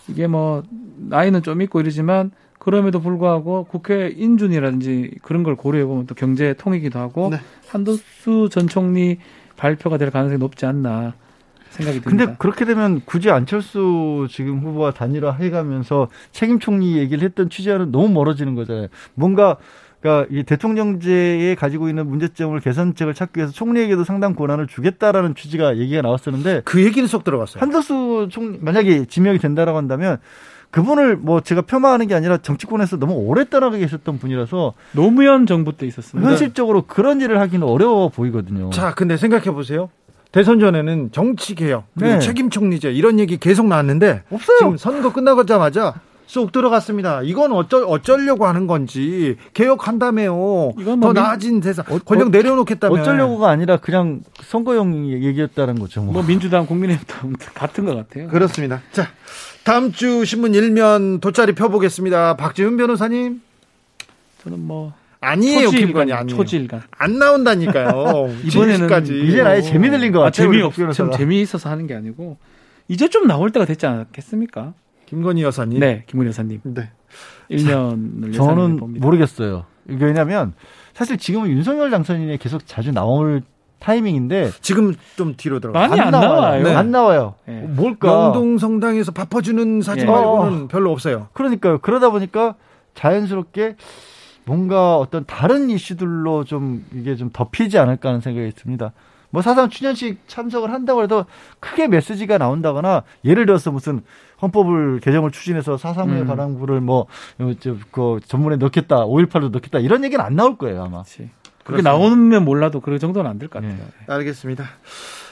이게 뭐 나이는 좀 있고 이러지만 그럼에도 불구하고 국회 인준이라든지 그런 걸 고려해 보면 또 경제 통이기도 하고 네. 한덕수 전 총리 발표가 될 가능성이 높지 않나 생각이 듭니다. 근데 그렇게 되면 굳이 안철수 지금 후보와 단일화 해가면서 책임 총리 얘기를 했던 취지와는 너무 멀어지는 거잖아요. 뭔가 그러니까 이 대통령제에 가지고 있는 문제점을 개선책을 찾기 위해서 총리에게도 상당 권한을 주겠다라는 취지가 얘기가 나왔었는데 그 얘기는 쏙 들어갔어요. 한덕수 총리 만약에 지명이 된다라고 한다면 그분을 뭐 제가 폄하하는 게 아니라 정치권에서 너무 오래 떠나가 계셨던 분이라서 노무현 정부 때 있었습니다. 현실적으로 그런 일을 하기는 어려워 보이거든요. 자, 근데 생각해 보세요. 대선 전에는 정치 개혁, 그리고 네. 책임 총리제 이런 얘기 계속 나왔는데 없어요. 지금 선거 끝나자마자 쏙 들어갔습니다. 이건 어쩌, 어쩌려고 하는 건지 개혁한다며요. 이건 더뭐 민- 나아진 세상 어- 권력 어- 내려놓겠다며. 어쩌려고가 아니라 그냥 선거용 얘기였다는 거죠. 뭐. 뭐 민주당, 국민의힘 같은 것 같아요. 그렇습니다. 자, 다음 주 신문 일면 돗자리 펴보겠습니다. 박지훈 변호사님 저는 뭐 아니에요, 김건희 아니에요. 초지일관. 안 나온다니까요. 이번에는. 이제 아예 재미 들린 것 아, 같아요. 재미없, 우리 좀 변호사가. 재미있어서 하는 게 아니고 이제 좀 나올 때가 됐지 않겠습니까? 김건희 여사님. 네, 김훈 여사님. 네. 1년을 저는 봅니다. 모르겠어요. 이게 왜냐면 사실 지금은 윤석열 당선인이 계속 자주 나올 타이밍인데 지금 좀 뒤로 들어가. 많이 안 나와요. 네. 안 나와요. 네. 뭘까? 영동 성당에서 바퍼주는 사진 예. 말고는 별로 없어요. 그러니까요. 그러다 보니까 자연스럽게 뭔가 어떤 다른 이슈들로 좀 이게 좀 덮이지 않을까 하는 생각이 듭니다. 뭐 4.3 추념식 참석을 한다고 해도 크게 메시지가 나온다거나 예를 들어서 무슨 헌법을 개정을 추진해서 4.3의 음. 관한 부분을 뭐 그 전문에 넣겠다, 5.18로 넣겠다 이런 얘기는 안 나올 거예요 아마. 그렇지. 그렇게 나오면 몰라도 그 정도는 안 될 것 같아요. 네. 알겠습니다.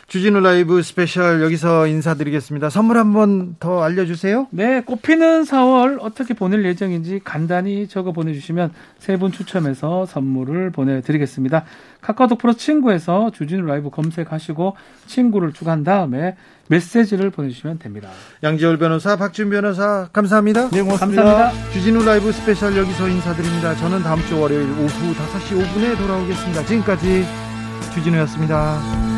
주진우 라이브 스페셜 여기서 인사드리겠습니다. 선물 한 번 더 알려주세요. 네, 꽃피는 4월 어떻게 보낼 예정인지 간단히 적어 보내주시면 세 분 추첨해서 선물을 보내드리겠습니다. 카카오톡 플러스 친구에서 주진우 라이브 검색하시고 친구를 추가한 다음에 메시지를 보내주시면 됩니다. 양지열 변호사, 박지훈 변호사, 감사합니다. 네, 고맙습니다. 감사합니다. 주진우 라이브 스페셜 여기서 인사드립니다. 저는 다음 주 월요일 오후 5시 5분에 돌아오겠습니다. 지금까지 주진우였습니다.